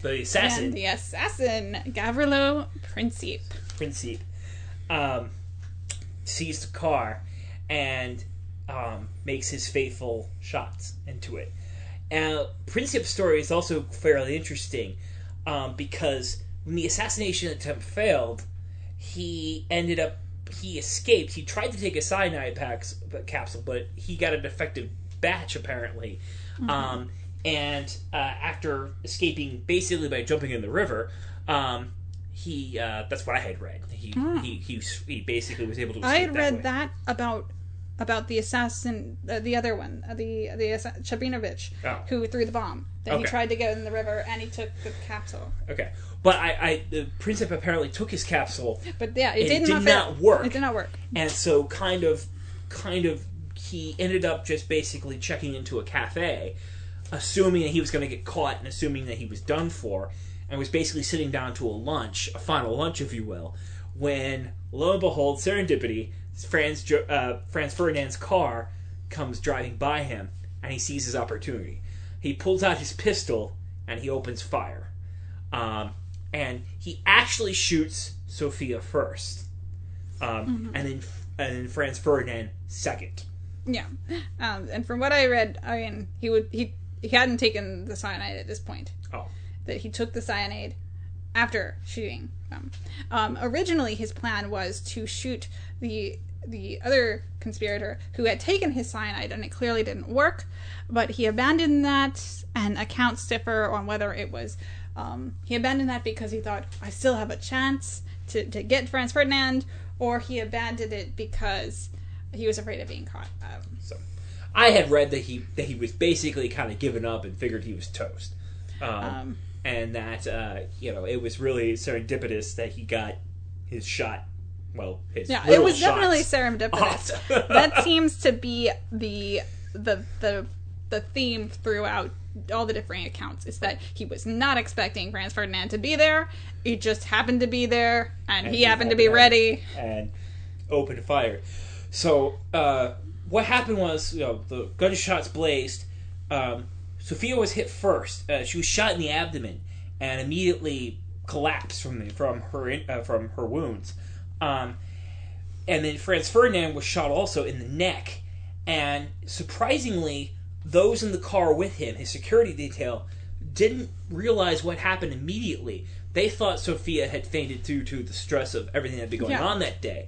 The assassin. and the assassin Gavrilo Princip? Principe um, sees the car and um, makes his faithful shots into it. And Principe's story is also fairly interesting um, because when the assassination attempt failed, he ended up he escaped. He tried to take a cyanide packs, capsule, but he got a defective batch apparently. Um, and uh, after escaping basically by jumping in the river, um, he uh, that's what I had read. He, he he he basically was able to. Escape I had that read way. that about about the assassin, uh, the other one, uh, the the assa- Chabrinovich, Oh. who threw the bomb. Then he tried to go in the river and he took the capsule. Okay, but I, I the Princip apparently took his capsule But yeah, it, did, did not, not work. It did not work. and so kind of kind of he ended up just basically checking into a cafe assuming that he was going to get caught and assuming that he was done for and was basically sitting down to a lunch a final lunch if you will when lo and behold serendipity franz, uh, franz ferdinand's car comes driving by him and he sees his opportunity. He pulls out his pistol and he opens fire. Um, and he actually shoots sophia first. Um, and then and then Franz Ferdinand second. Yeah, um, and from what I read, I mean, he would he he hadn't taken the cyanide at this point. Oh, That he took the cyanide after shooting them. Um, originally, his plan was to shoot the the other conspirator who had taken his cyanide, and it clearly didn't work. But he abandoned that, and accounts differ on whether it was. Um, he abandoned that because he thought I still have a chance to, to get Franz Ferdinand, or he abandoned it because he was afraid of being caught. Um, so I had read that he that he was basically kind of given up and figured he was toast, um, Um, and that uh, you know it was really serendipitous that he got his shot. Well, his Yeah, it was definitely serendipitous. that seems to be the the the the theme throughout all the different accounts is that he was not expecting Franz Ferdinand to be there. He just happened to be there, and, And he he happened to be ready. and opened fire. So uh, what happened was, you know, the gunshots blazed. Um, Sophia was hit first. Uh, she was shot in the abdomen and immediately collapsed from the, from her in, uh, from her wounds. Um, and then Franz Ferdinand was shot also in the neck. And surprisingly, those in the car with him, his security detail, didn't realize what happened immediately. They thought Sophia had fainted due to the stress of everything that had been going Yeah. on that day.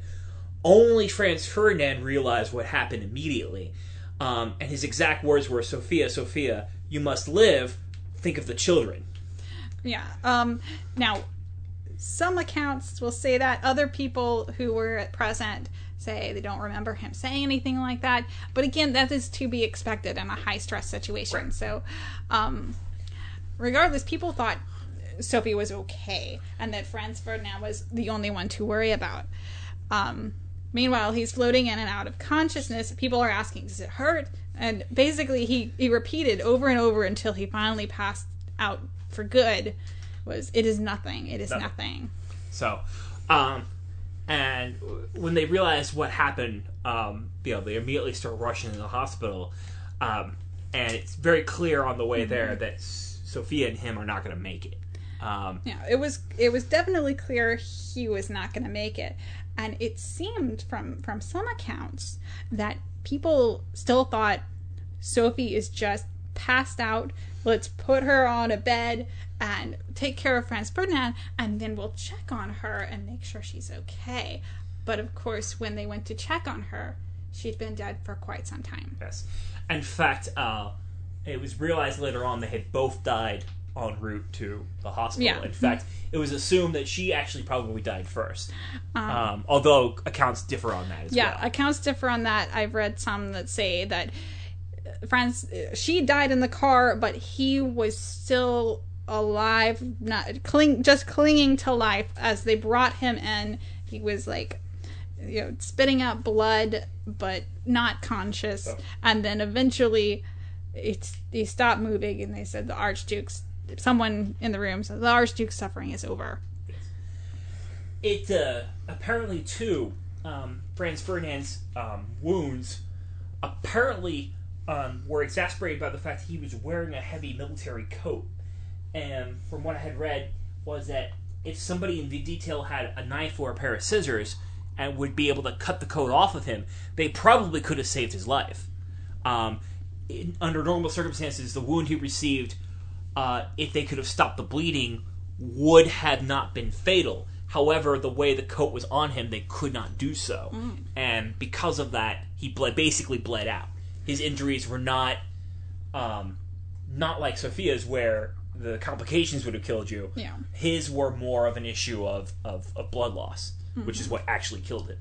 Only Franz Ferdinand realized what happened immediately. Um, and his exact words were Sophia, Sophia, you must live. Think of the children. Yeah. Um, now, some accounts will say that. Other people who were at present say they don't remember him saying anything like that. But again, that is to be expected in a high stress situation. Right. So, um, regardless, people thought Sophie was okay and that Franz Ferdinand was the only one to worry about. Um, meanwhile, he's floating in and out of consciousness. People are asking, "Does it hurt?" And basically, he he repeated over and over until he finally passed out for good. Was it is nothing. It is Nothing. nothing. So, um, and when they realize what happened, um, you know, they immediately start rushing to the hospital. Um, and it's very clear on the way there that S- Sophia and him are not going to make it. Um, Yeah, it was it was definitely clear he was not going to make it, and it seemed from from some accounts that people still thought Sophie is just passed out. Let's put her on a bed and take care of Franz Ferdinand, and then we'll check on her and make sure she's okay. But of course, when they went to check on her, she'd been dead for quite some time. Yes. In fact, uh, it was realized later on they had both died en route to the hospital. Yeah. In fact, it was assumed that she actually probably died first. Um, although accounts differ on that as well. Yeah, well. accounts differ on that. I've read some that say that Franz she died in the car, but he was still alive, not cling, just clinging to life as they brought him in. He was like, you know, spitting out blood, but not conscious. Oh. And then eventually, it's he stopped moving, and they said the Archduke's. Someone in the room said the Archduke's suffering is over. It uh, apparently too, um, Franz Ferdinand's um, wounds apparently um, were exasperated by the fact that he was wearing a heavy military coat. And from what I had read, was that if somebody in the detail had a knife or a pair of scissors and would be able to cut the coat off of him, they probably could have saved his life. Um, in, under normal circumstances, the wound he received, uh, if they could have stopped the bleeding, would have not been fatal. However, the way the coat was on him, they could not do so, and because of that, he bled basically bled out. His injuries were not, um, not like Sophia's, where the complications would have killed you. Yeah. His were more of an issue of of, of blood loss, which is what actually killed him.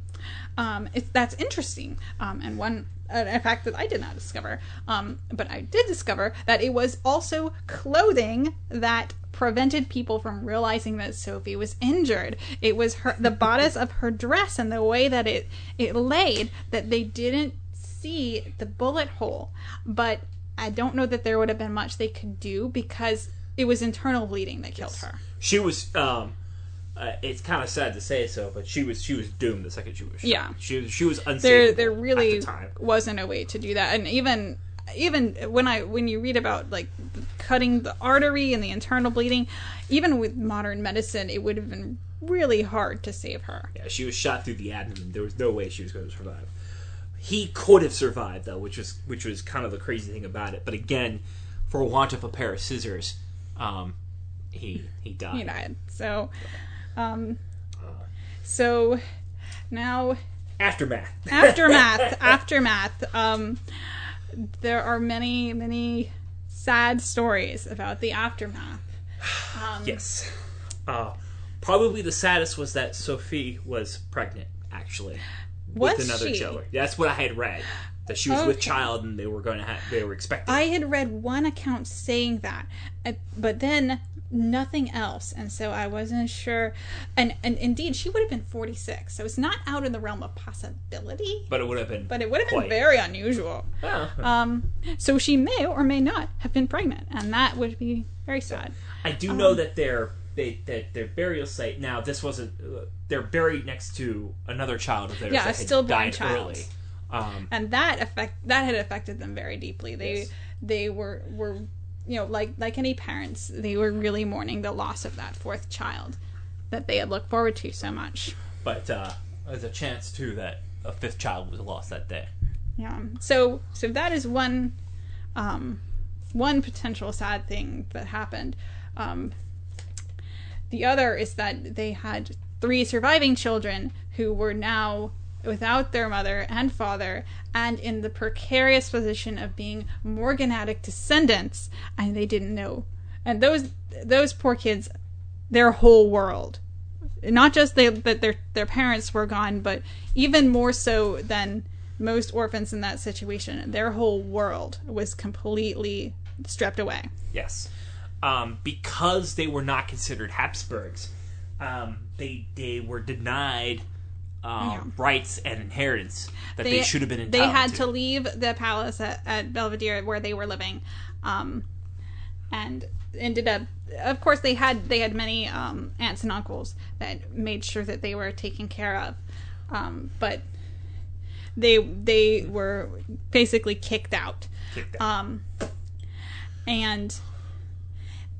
um, it's, that's interesting. Um, and one a fact that I did not discover, um, but I did discover that it was also clothing that prevented people from realizing that Sophie was injured. It was her the bodice of her dress and the way that it it laid that they didn't see the bullet hole. But I don't know that there would have been much they could do because it was internal bleeding that killed her. She was. Um, uh, it's kind of sad to say so, but she was she was doomed the second she was shot. Yeah. she was she was there unsavable there really the wasn't a way to do that and even even when i when you read about like cutting the artery and the internal bleeding even with modern medicine it would have been really hard to save her Yeah, she was shot through the abdomen. There was no way she was going to survive. He could have survived though, which was which was kind of the crazy thing about it. But again, for want of a pair of scissors, um, he he died. you know so um so now Aftermath. aftermath aftermath um there are many many sad stories about the aftermath um, yes. Uh, probably the saddest was that Sophie was pregnant. Actually, Was with another she? That's what I had read. That she was with child and they were going to have they were expecting. I had read one account saying that, uh, but then nothing else, and so I wasn't sure. And and indeed, she would have been forty six, so it's not out in the realm of possibility. but it would have been. But it would have been very unusual. Well, Um, so she may or may not have been pregnant, and that would be very sad. I do know that their they their burial site now this wasn't uh, they're buried next to another child of theirs Yeah, a stillborn died child. early. Um, And that affect that had affected them very deeply. They Yes. they were were you know, like like any parents, they were really mourning the loss of that fourth child that they had looked forward to so much. But uh, there's a chance too that a fifth child was lost that day. Yeah. So so that is one um, one potential sad thing that happened. Um, the other is that they had three surviving children who were now without their mother and father and in the precarious position of being morganatic descendants and they didn't know. And those those poor kids their whole world. Not just they, that their their parents were gone but even more so than most orphans in that situation their whole world was completely stripped away. Yes, um, because they were not considered Habsburgs, um, they they were denied um, rights and inheritance that they, should have been entitled. To. They had to. to leave the palace at, at belvedere where they were living um, and ended up of course they had they had many um, aunts and uncles that made sure that they were taken care of um, but they they were basically kicked out Kicked out. um, and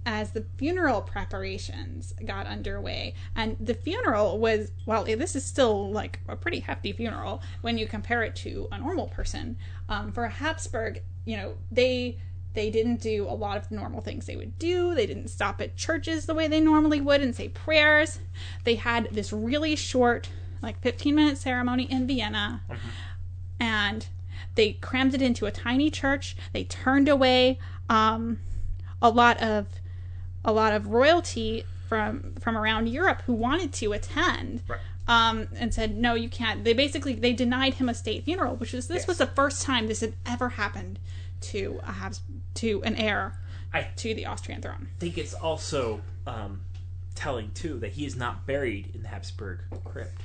as the funeral preparations got underway, and the funeral was, well, this is still like a pretty hefty funeral when you compare it to a normal person. Um, for a Habsburg, you know, they they didn't do a lot of the normal things they would do. They didn't stop at churches the way they normally would and say prayers. They had this really short, like 15 minute ceremony in Vienna and they crammed it into a tiny church. They turned away um, a lot of a lot of royalty from from around Europe who wanted to attend. Right. Um, and said no, you can't. They basically they denied him a state funeral, which was this Yes. was the first time this had ever happened to a Habs- to an heir I to the Austrian throne. I think it's also um, telling too that he is not buried in the Habsburg crypt.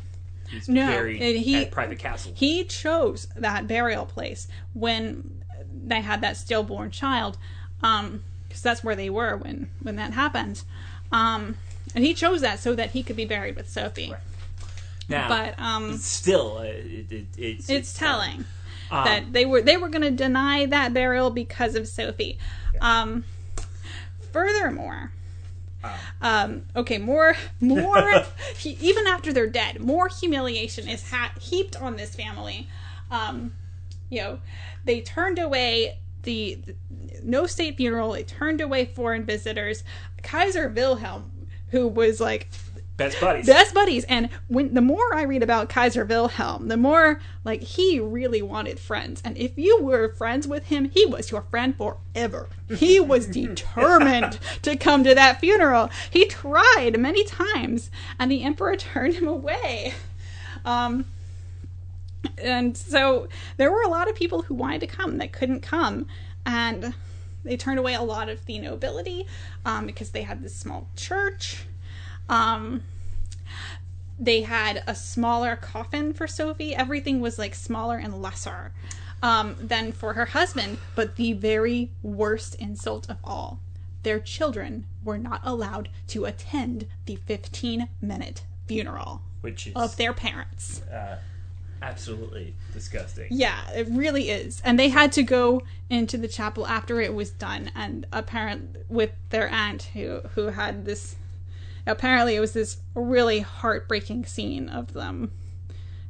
He's No, buried he- at private castle. He chose that burial place when they had that stillborn child, because that's where they were when when that happened. Um, and he chose that so that he could be buried with Sophie. Right. now, But um, still, uh, it, it, it's it's telling Um, that they were they were going to deny that burial because of Sophie. Um, furthermore, um, okay, more more he, even after they're dead, more humiliation is ha- heaped on this family. Um, you know, they turned away the, the no state funeral. It turned away foreign visitors. Kaiser Wilhelm, who was like best buddies. best buddies and when the more i read about kaiser wilhelm the more like he really wanted friends and if you were friends with him he was your friend forever he was determined to come to that funeral he tried many times and the emperor turned him away um and so there were a lot of people who wanted to come that couldn't come and they turned away a lot of the nobility um, because they had this small church um, they had a smaller coffin for Sophie. Everything was like smaller and lesser um, than for her husband. But the very worst insult of all their children were not allowed to attend the 15 minute funeral which is of their parents. uh, absolutely disgusting. Yeah, it really is. And they had to go into the chapel after it was done and apparent with their aunt who who had this apparently it was this really heartbreaking scene of them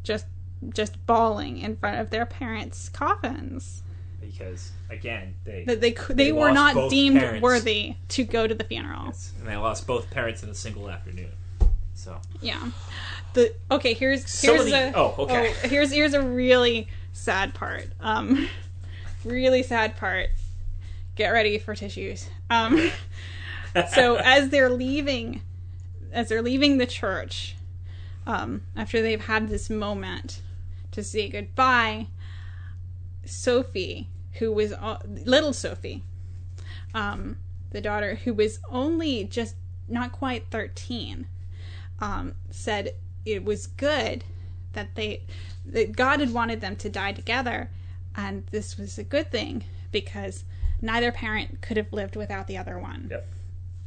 just just bawling in front of their parents' coffins. Because again, they That they they, They were not deemed parents. worthy to go to the funeral. and they lost both parents in a single afternoon. So Yeah. The okay, here's here's of the- a oh, okay. here's here's a really sad part. Um really sad part. Get ready for tissues. Um so as they're leaving as they're leaving the church, um, after they've had this moment to say goodbye, Sophie, who was uh, little Sophie, um, the daughter who was only just not quite 13, um, said it was good that they that God had wanted them to die together, and this was a good thing because neither parent could have lived without the other one. Yep.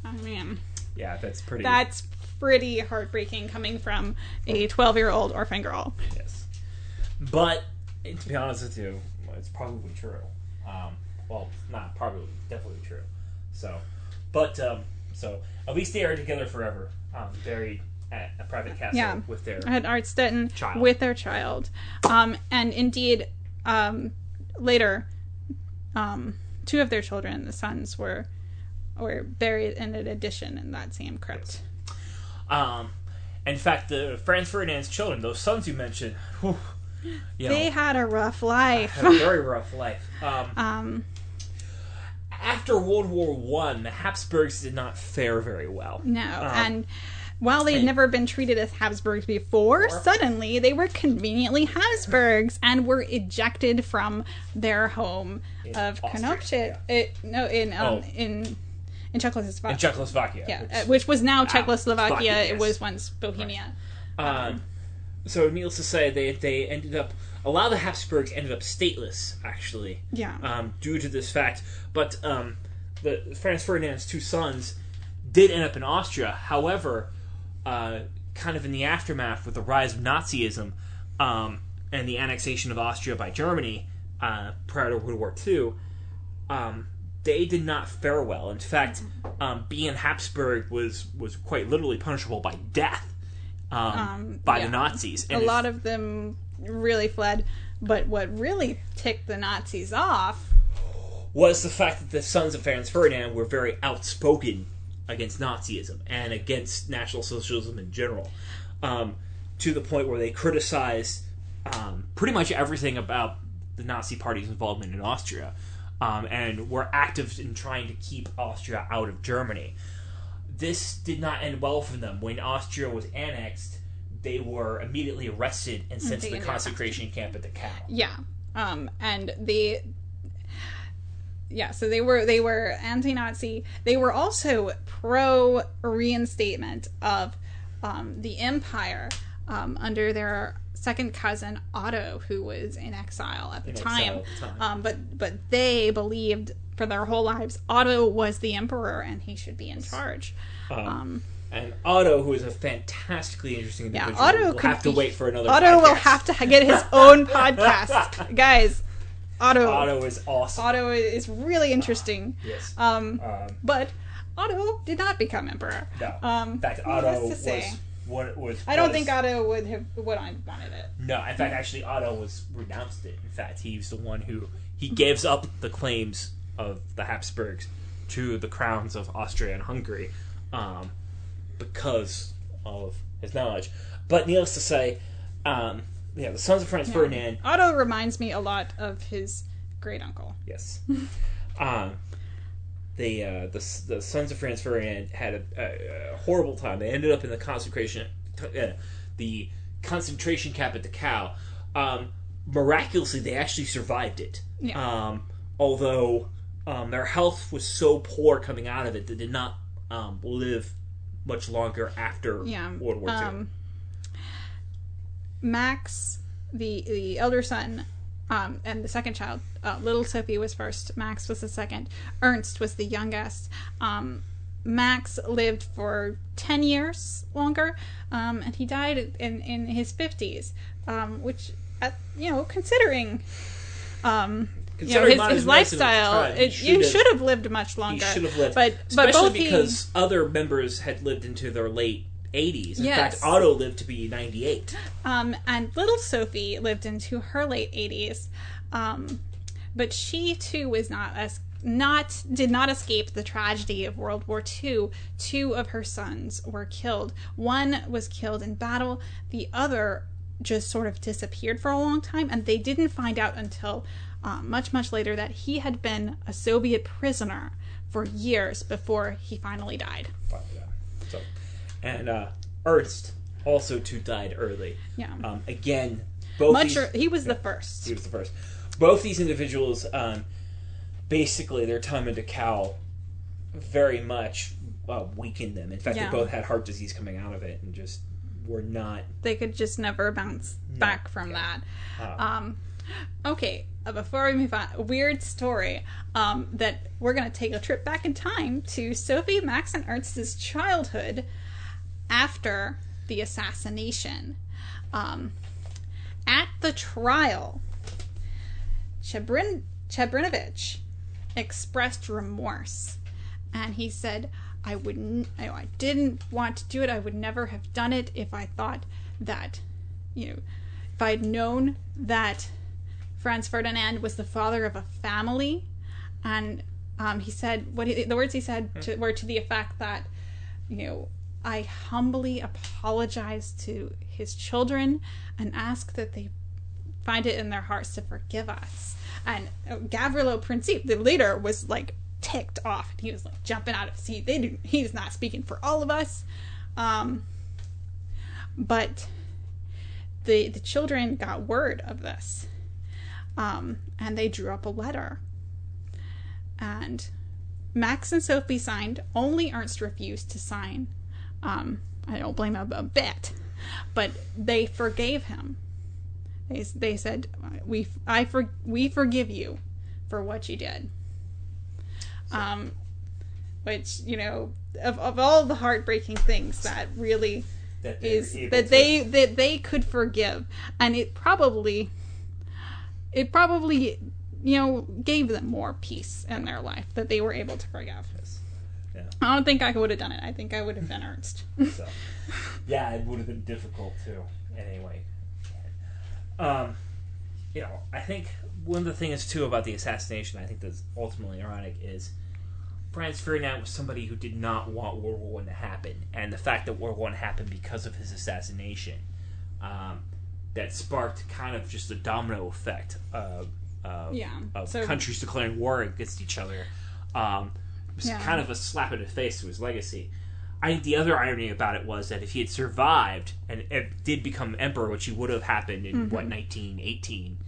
I mean, Yeah, that's pretty. that's pretty heartbreaking coming from a 12 year old orphan girl. Yes. But to be honest with you, it's probably true. Um, well, not probably, definitely true. So, but um, so at least they are together forever, um, buried at a private castle Yeah. with their at Artstetten Child. with their child. Um, and indeed, um, later, um, two of their children, the sons, were were buried in an addition in that same crypt. Um, in fact, the Franz Ferdinand's children, those sons you mentioned, whew, you know, They had a rough life. had a very rough life. Um, um, after World War One, the Habsburgs did not fare very well. no, Um, and while they'd never been treated as Habsburgs before, Or- suddenly they were conveniently Habsburgs and were ejected from their home In of Austria. It, no, in um, Oh. in in Czechoslovakia. In Czechoslovakia. Yeah, which- uh, which was now Ah, Czechoslovakia. Slovakia, It yes. was once Bohemia. Um, so needless to say, they they ended up a lot of the Habsburgs ended up stateless actually. Yeah. Um, due to this fact, but um, the Franz Ferdinand's two sons did end up in Austria. However, uh, kind of in the aftermath with the rise of Nazism um, and the annexation of Austria by Germany uh, prior to World War II, um, they did not fare well. In fact, um, being Habsburg was was quite literally punishable by death um, Um, by yeah. the Nazis. a lot of them really fled, but what really ticked the Nazis off was the fact that the sons of Franz Ferdinand were very outspoken against Nazism and against National Socialism in general, um, to the point where they criticized um, pretty much everything about the Nazi Party's involvement in Austria, um, and were active in trying to keep Austria out of Germany. This did not end well for them. When Austria was annexed, they were immediately arrested and sent to the concentration camp at Dachau. Yeah. Um, and the yeah, so they were they were anti-Nazi. They were also pro reinstatement of um, the empire um, under their second cousin Otto, who was in exile at the, In time. at the time. Um, but but they believed for their whole lives Otto was the emperor and he should be in charge. Um, And Otto, who is a fantastically interesting yeah, Otto will have to wait for another. Otto will have to get his own podcast, guys. Otto. Otto is awesome. Otto is really interesting. yes. Um, Um, but Otto did not become emperor. no. Um, in fact, Otto was what was. I don't was- think Otto would have would I wanted it. No, in fact, actually, Otto was renounced it. In fact, he's the one who he gives up the claims of the Habsburgs to the crowns of Austria and Hungary, um, because of his knowledge. But needless to say, um, yeah, the sons of Franz Ferdinand Otto reminds me a lot of his great uncle. Yes. um, the, uh, the the sons of Franz Ferdinand had a, a, a horrible time. They ended up in the concentration uh, the concentration camp at Dachau. Um, miraculously, they actually survived it. Yeah. Um, although um, their health was so poor coming out of it, they did not um, live much longer after Yeah. World War II. Max, the the elder son, um, and the second child, uh, little Sophie was first. Max was the second. Ernst was the youngest. Um, Max lived for ten years longer, um, and he died in in his fifties, um, which, at, you know, considering. Um, you know, Considering his, his medicine at the lifestyle, he it, should you have- should have lived much he longer. should have lived, but but especially both he- because other members had lived into their late 80s. In Yes. fact, Otto lived to be 98. Um, and little Sophie lived into her late 80s. Um, but she too was not as not did not escape the tragedy of World War II. Two of her sons were killed. One was killed in battle. The other just sort of disappeared for a long time, and they didn't find out until uh, much much later that he had been a Soviet prisoner for years before he finally died. And uh, Ernst also too died early. Yeah, Um, again, both much these, ear- he was the first. he was the first. Both these individuals, um, basically, their time in Dachau very much uh, weakened them. In fact, Yeah. they both had heart disease coming out of it, and just were not. they could just never bounce back from that. Uh, Um, okay, uh, before we move on, a weird story um, that we're going to take a trip back in time to Sophie, Max, and Ernst's childhood after the assassination. Um, at the trial, Chebrin- Chebrinovich expressed remorse and he said, "I wouldn't. I, I didn't want to do it. I would never have done it if I thought that, you know, if I had known that Franz Ferdinand was the father of a family." And um, he said, "What he, the words he said to, were to the effect that, you know." I humbly apologize to his children and ask that they find it in their hearts to forgive us. And Gavrilo Princip, the leader, was like ticked off. He was like jumping out of his seat. They do, he's not speaking for all of us. Um, but the the children got word of this, um, and they drew up a letter. And Max and Sophie signed. Only Ernst refused to sign. Um, I don't blame him a bit, but they forgave him. They, they said, "We I for we forgive you for what you did." Um, which you know, of of all the heartbreaking things that really That is that to- they that they could forgive, and it probably it probably you know gave them more peace in their life that they were able to forgive. Yeah. I don't think I would have done it. I think I would have been Ernst. So, yeah, it would have been difficult too. Anyway, um, you know, I think one of the things too about the assassination, I think that's ultimately ironic, is Franz Ferdinand was somebody who did not want World War One to happen, and the fact that World War One happened because of his assassination, um, that sparked kind of just a domino effect of, of, Yeah, of so- countries declaring war against each other. Um, was Yeah. kind of a slap in the face to his legacy. I think the other irony about it was that if he had survived and it did become emperor, which he would have happened in Mm-hmm. what 1918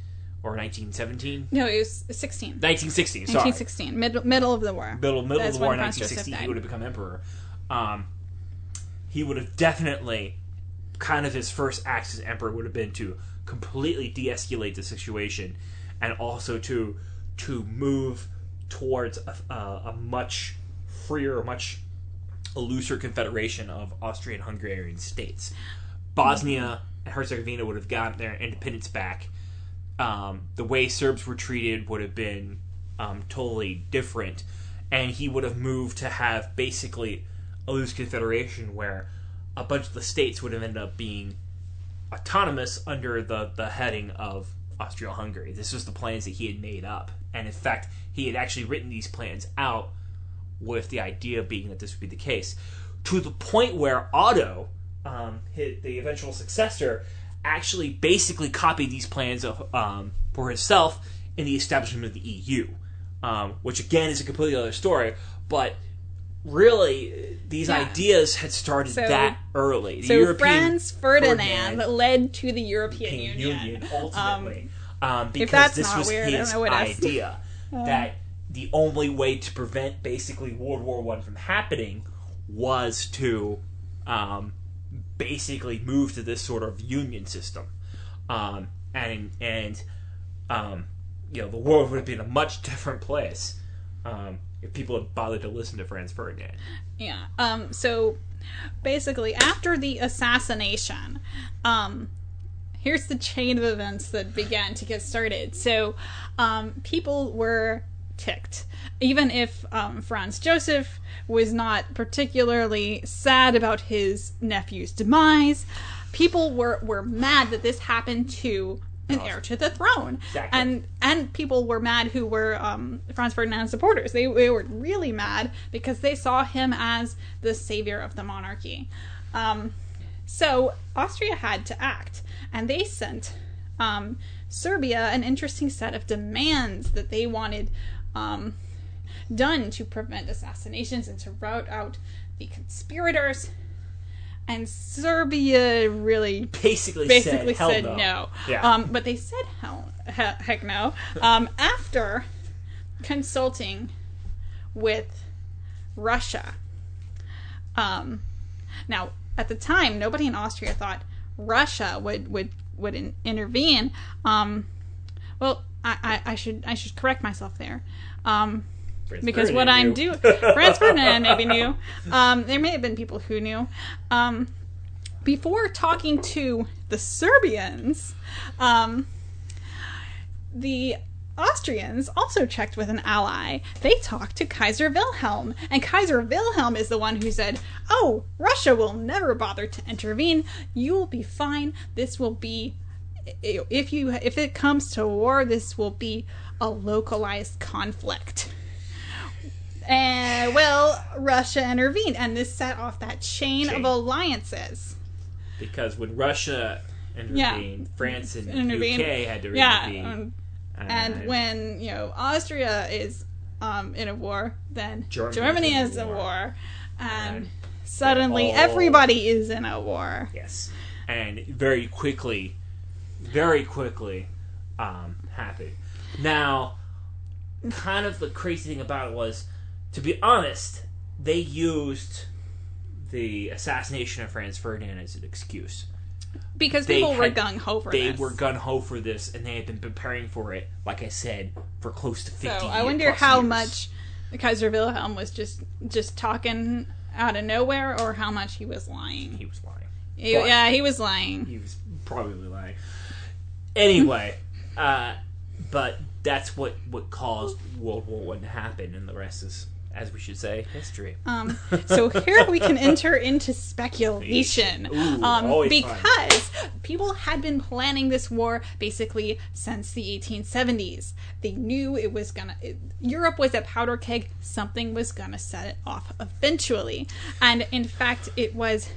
or 1917, no, it was 16. 1916. Sorry, 1916, mid, middle of the war. middle middle That's of the war, when Franz 1960, Joseph he would have become emperor. Um, he would have definitely, kind of his first acts as emperor would have been to completely de-escalate the situation, and also to to move towards a, a, much freer, much looser confederation of Austrian Hungarian states. Bosnia and Herzegovina would have gotten their independence back. Um, the way Serbs were treated would have been um, totally different, and he would have moved to have basically a loose confederation where a bunch of the states would have ended up being autonomous under the, the heading of Austria-Hungary. This was the plans that he had made up, and in fact, he had actually written these plans out with the idea being that this would be the case, to the point where Otto, um, his, the eventual successor, actually basically copied these plans of, um, for himself in the establishment of the EU, um, which again is a completely other story, but really these Yeah. ideas had started So- that early. The So European Franz Ferdinand, Ferdinand led to the European, European Union. Union, ultimately, um, because that's this was weird, his know what that the only way to prevent basically World War One from happening was to um, basically move to this sort of union system, um, and and um, you know the world would have been a much different place um, if people had bothered to listen to Franz Ferdinand. Yeah. Um. So basically, after the assassination, um, here's the chain of events that began to get started. So, um, people were ticked, even if um, Franz Joseph was not particularly sad about his nephew's demise. People were were mad that this happened to an heir to the throne, Exactly. and and people were mad who were um, Franz Ferdinand supporters. They, they were really mad because they saw him as the savior of the monarchy. Um, so Austria had to act, and they sent um, Serbia an interesting set of demands that they wanted um, done to prevent assassinations and to rout out the conspirators. And Serbia really Basically, basically said, said no. no. Yeah. Um, but they said hell, he- heck no. Um, after consulting with Russia. Um, now, at the time, nobody in Austria thought Russia would would would in, intervene. Um, well, I, I, I should I should correct myself there. Um, because what I'm doing, Franz Ferdinand maybe knew. Um, there may have been people who knew. Um, before talking to the Serbians, um, the Austrians also checked with an ally. They talked to Kaiser Wilhelm, and Kaiser Wilhelm is the one who said, "Oh, Russia will never bother to intervene. You will be fine. This will be if you if it comes to war, this will be a localized conflict." And well, Russia intervened, and this set off that chain Chain. of alliances. Because when Russia intervened, France and Intervened. UK had to Yeah, intervene. um, and when you know Austria is um, in a war, then Germany's Germany is in a war. war, and And suddenly all- everybody is in a war. Yes, and very quickly, very quickly, um, happened. Now, kind of the crazy thing about it was, to be honest, they used the assassination of Franz Ferdinand as an excuse. Because They people were gung ho for They this. were gun ho for this, and they had been preparing for it, like I said, for close to fifty. so I wonder how years. much Kaiser Wilhelm was just just talking out of nowhere, or how much he was lying. he was lying. He- yeah, he was lying. he was probably lying. Anyway, uh, but that's what what caused World War One to happen, and the rest is, as we should say, history. Um, so here we can enter into speculation, Ooh, um, always fun. because people had been planning this war basically since the 1870s. They knew it was gonna. It, Europe was a powder keg. Something was gonna set it off eventually, and in fact, it was.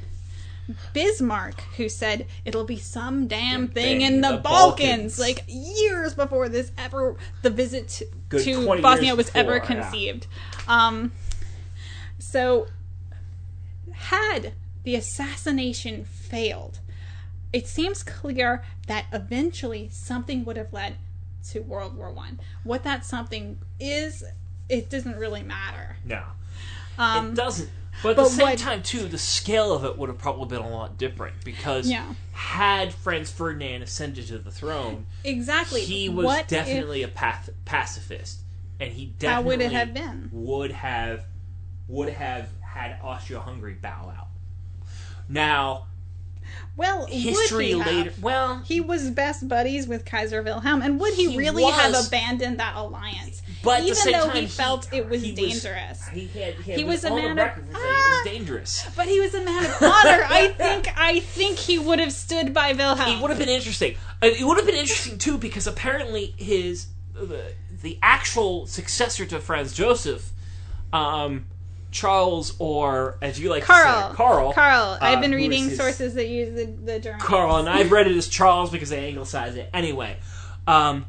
Bismarck, who said it'll be some damn thing in the, the Balkans, Balkans. like years before this ever the visit to, Good to Bosnia was ever before, yeah. conceived. Um, so, had the assassination failed, it seems clear that eventually something would have led to World War One. What that something is, it doesn't really matter. No, Um, it doesn't. But at but the same what- time, too, the scale of it would have probably been a lot different because Yeah. had Franz Ferdinand ascended to the throne, exactly. he was What if- definitely a path- pacifist, and he definitely How would it have been? would have would have had Austria-Hungary bow out. Now, well, history would he later. Have? Well, He was best buddies with Kaiser Wilhelm, and would he, He really was. have abandoned that alliance? But at the even same though time, he felt it was he dangerous. he had, he, had He was a man of- Ah! it was dangerous. But he was a man of honor. I think. I think he would have stood by Wilhelm. It would have been interesting. Uh, It would have been interesting too because apparently his the, the actual successor to Franz Joseph, um, Charles or as you like Carl. to say, Carl. Carl. I've uh, been reading his- sources that use the, the German. Carl, and I've read it as Charles because they anglicize it. Anyway, um,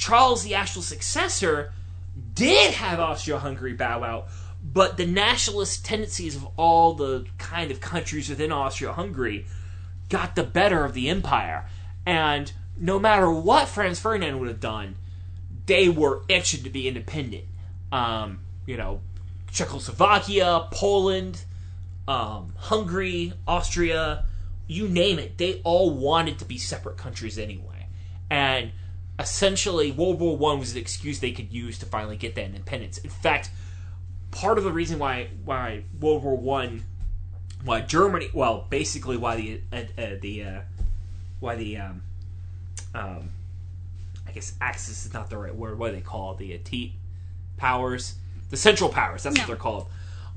Charles, the actual successor, did have Austria-Hungary bow out, but the nationalist tendencies of all the kind of countries within Austria-Hungary got the better of the empire, and no matter what Franz Ferdinand would have done, they were itching to be independent. Um, you know, Czechoslovakia, Poland, um, Hungary, Austria, you name it, they all wanted to be separate countries anyway. And essentially, World War One was an excuse they could use to finally get that independence. In fact, part of the reason why why World War One, why Germany, well, basically why the uh, uh, the uh, why the um, um, I guess Axis is not the right word. What do they call it? the uh, T powers? The Central Powers. That's No. what they're called.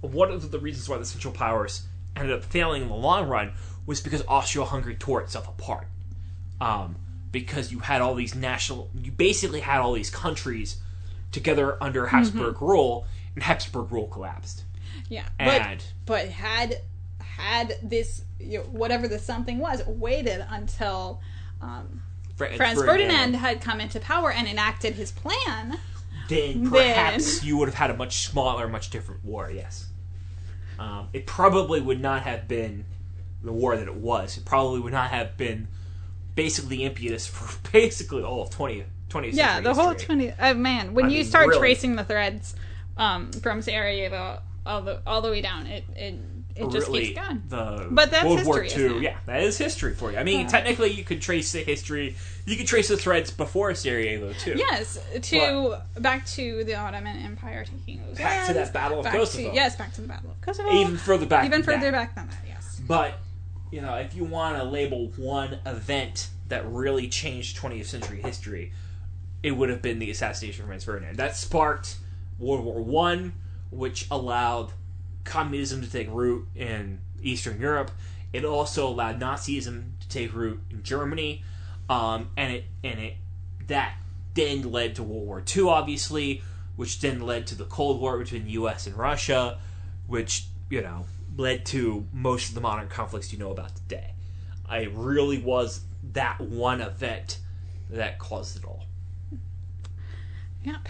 One of the reasons why the Central Powers ended up failing in the long run was because Austria-Hungary tore itself apart. Um, because you had all these national, you basically had all these countries together under Habsburg rule, and Habsburg rule collapsed. Yeah, And but but had had this you know, whatever the something was waited until um, Franz, Franz Ferdinand had come into power and enacted his plan. then perhaps you would have had a much smaller, much different war. Yes, um, it probably would not have been the war that it was. It probably would not have been basically impetus for basically all of 20th, 20th Yeah, the whole twenty. Oh man, when I you mean, start really. tracing the threads um, from Sarajevo all the all the way down, it it it just really keeps going. the But that's World War history, isn't II. Yeah, that is history for you. I mean, Yeah. technically, you could trace the history. You could trace the threads before Sarajevo too. Yes, to back to the Ottoman Empire taking those Back to that Battle of Kosovo. To, yes, back to the Battle of Kosovo. even further back. even further that. back than that. Yes. But you know, if you want to label one event that really changed 20th century history, it would have been the assassination of Franz Ferdinand. That sparked World War One, which allowed communism to take root in Eastern Europe. It also allowed Nazism to take root in Germany, um, and it and it that then led to World War II, obviously, which then led to the Cold War between the U.S. and Russia, which you know led to most of the modern conflicts you know about today. It really was that one event that caused it all. Yep.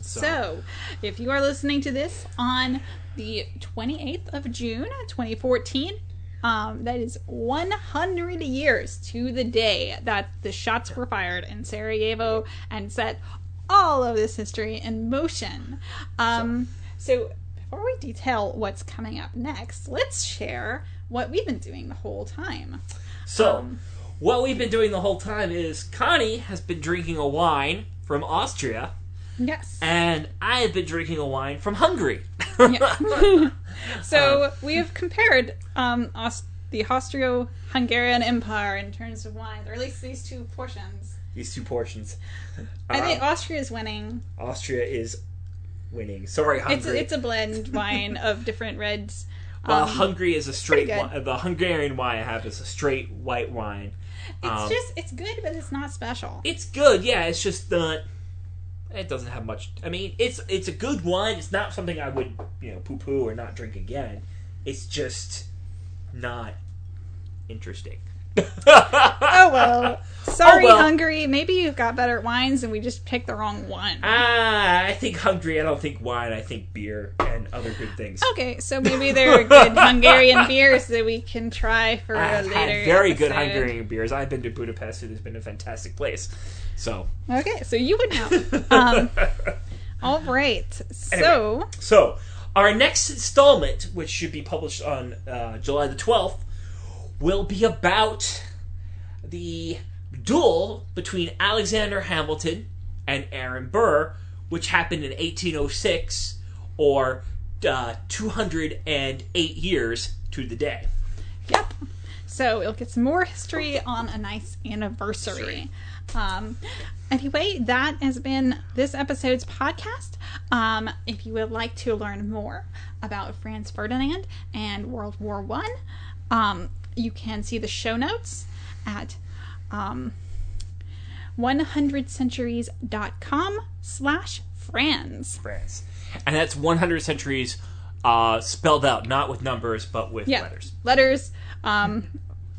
So, if you are listening to this on the 28th of June, 2014, um, that is 100 years to the day that the shots were fired in Sarajevo and set all of this history in motion. Um, so, before we detail what's coming up next, let's share what we've been doing the whole time. So, Um, what we've been doing the whole time is Connie has been drinking a wine from Austria, Yes. and I have been drinking a wine from Hungary. So we have compared um, the Austro-Hungarian Empire in terms of wines, or at least these two portions. These two portions. I think Um, Austria is winning. Austria is winning. Sorry, Hungary. It's a, it's a blend wine of different reds. well, um, Hungary is a straight. pretty good. Wi- the Hungarian wine I have is a straight white wine. It's um, just it's good, but it's not special. It's good, yeah. It's just not. It doesn't have much. I mean, it's it's a good wine. It's not something I would you know poo poo or not drink again. It's just not interesting. oh well. Sorry, Oh, well. Hungary. Maybe you've got better wines, and we just picked the wrong one. Ah, I think Hungary. I don't think wine. I think beer and other good things. Okay, so maybe there are good Hungarian beers that we can try for I've later. very good. Hungarian beers. I've been to Budapest. It has been a fantastic place. So, Okay, so you would know. Um, all right. So, so our next installment, which should be published on uh, July the twelfth, will be about the duel between Alexander Hamilton and Aaron Burr, which happened in 1806, or uh, 208 years to the day. yep. So we'll get some more history on a nice anniversary. Um, anyway, that has been this episode's podcast. Um, if you would like to learn more about Franz Ferdinand and World War One, um, you can see the show notes at um, 100centuries.com slash Franz. France. And that's 100 centuries uh, spelled out, not with numbers, but with Yeah. letters. Letters. Um,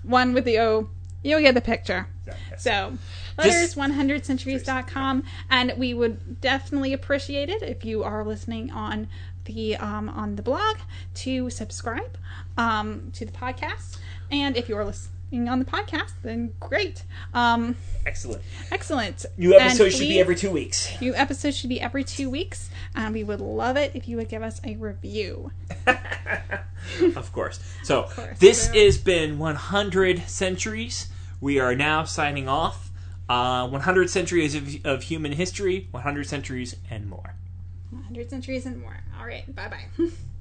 one with the O. You'll get the picture. Yes. So, This- letters 100centuries.com. And we would definitely appreciate it if you are listening on the um, on the blog to subscribe um, to the podcast. And if you are listening on the podcast, then great. Um, Excellent. excellent. New And episodes should be every two weeks. New episode should be every two weeks, and we would love it if you would give us a review. of course. So course. this Yeah. has been 100 centuries. We are now signing off. Uh, 100 centuries of, of human history, 100 centuries and more. 100 centuries and more. All right, bye bye.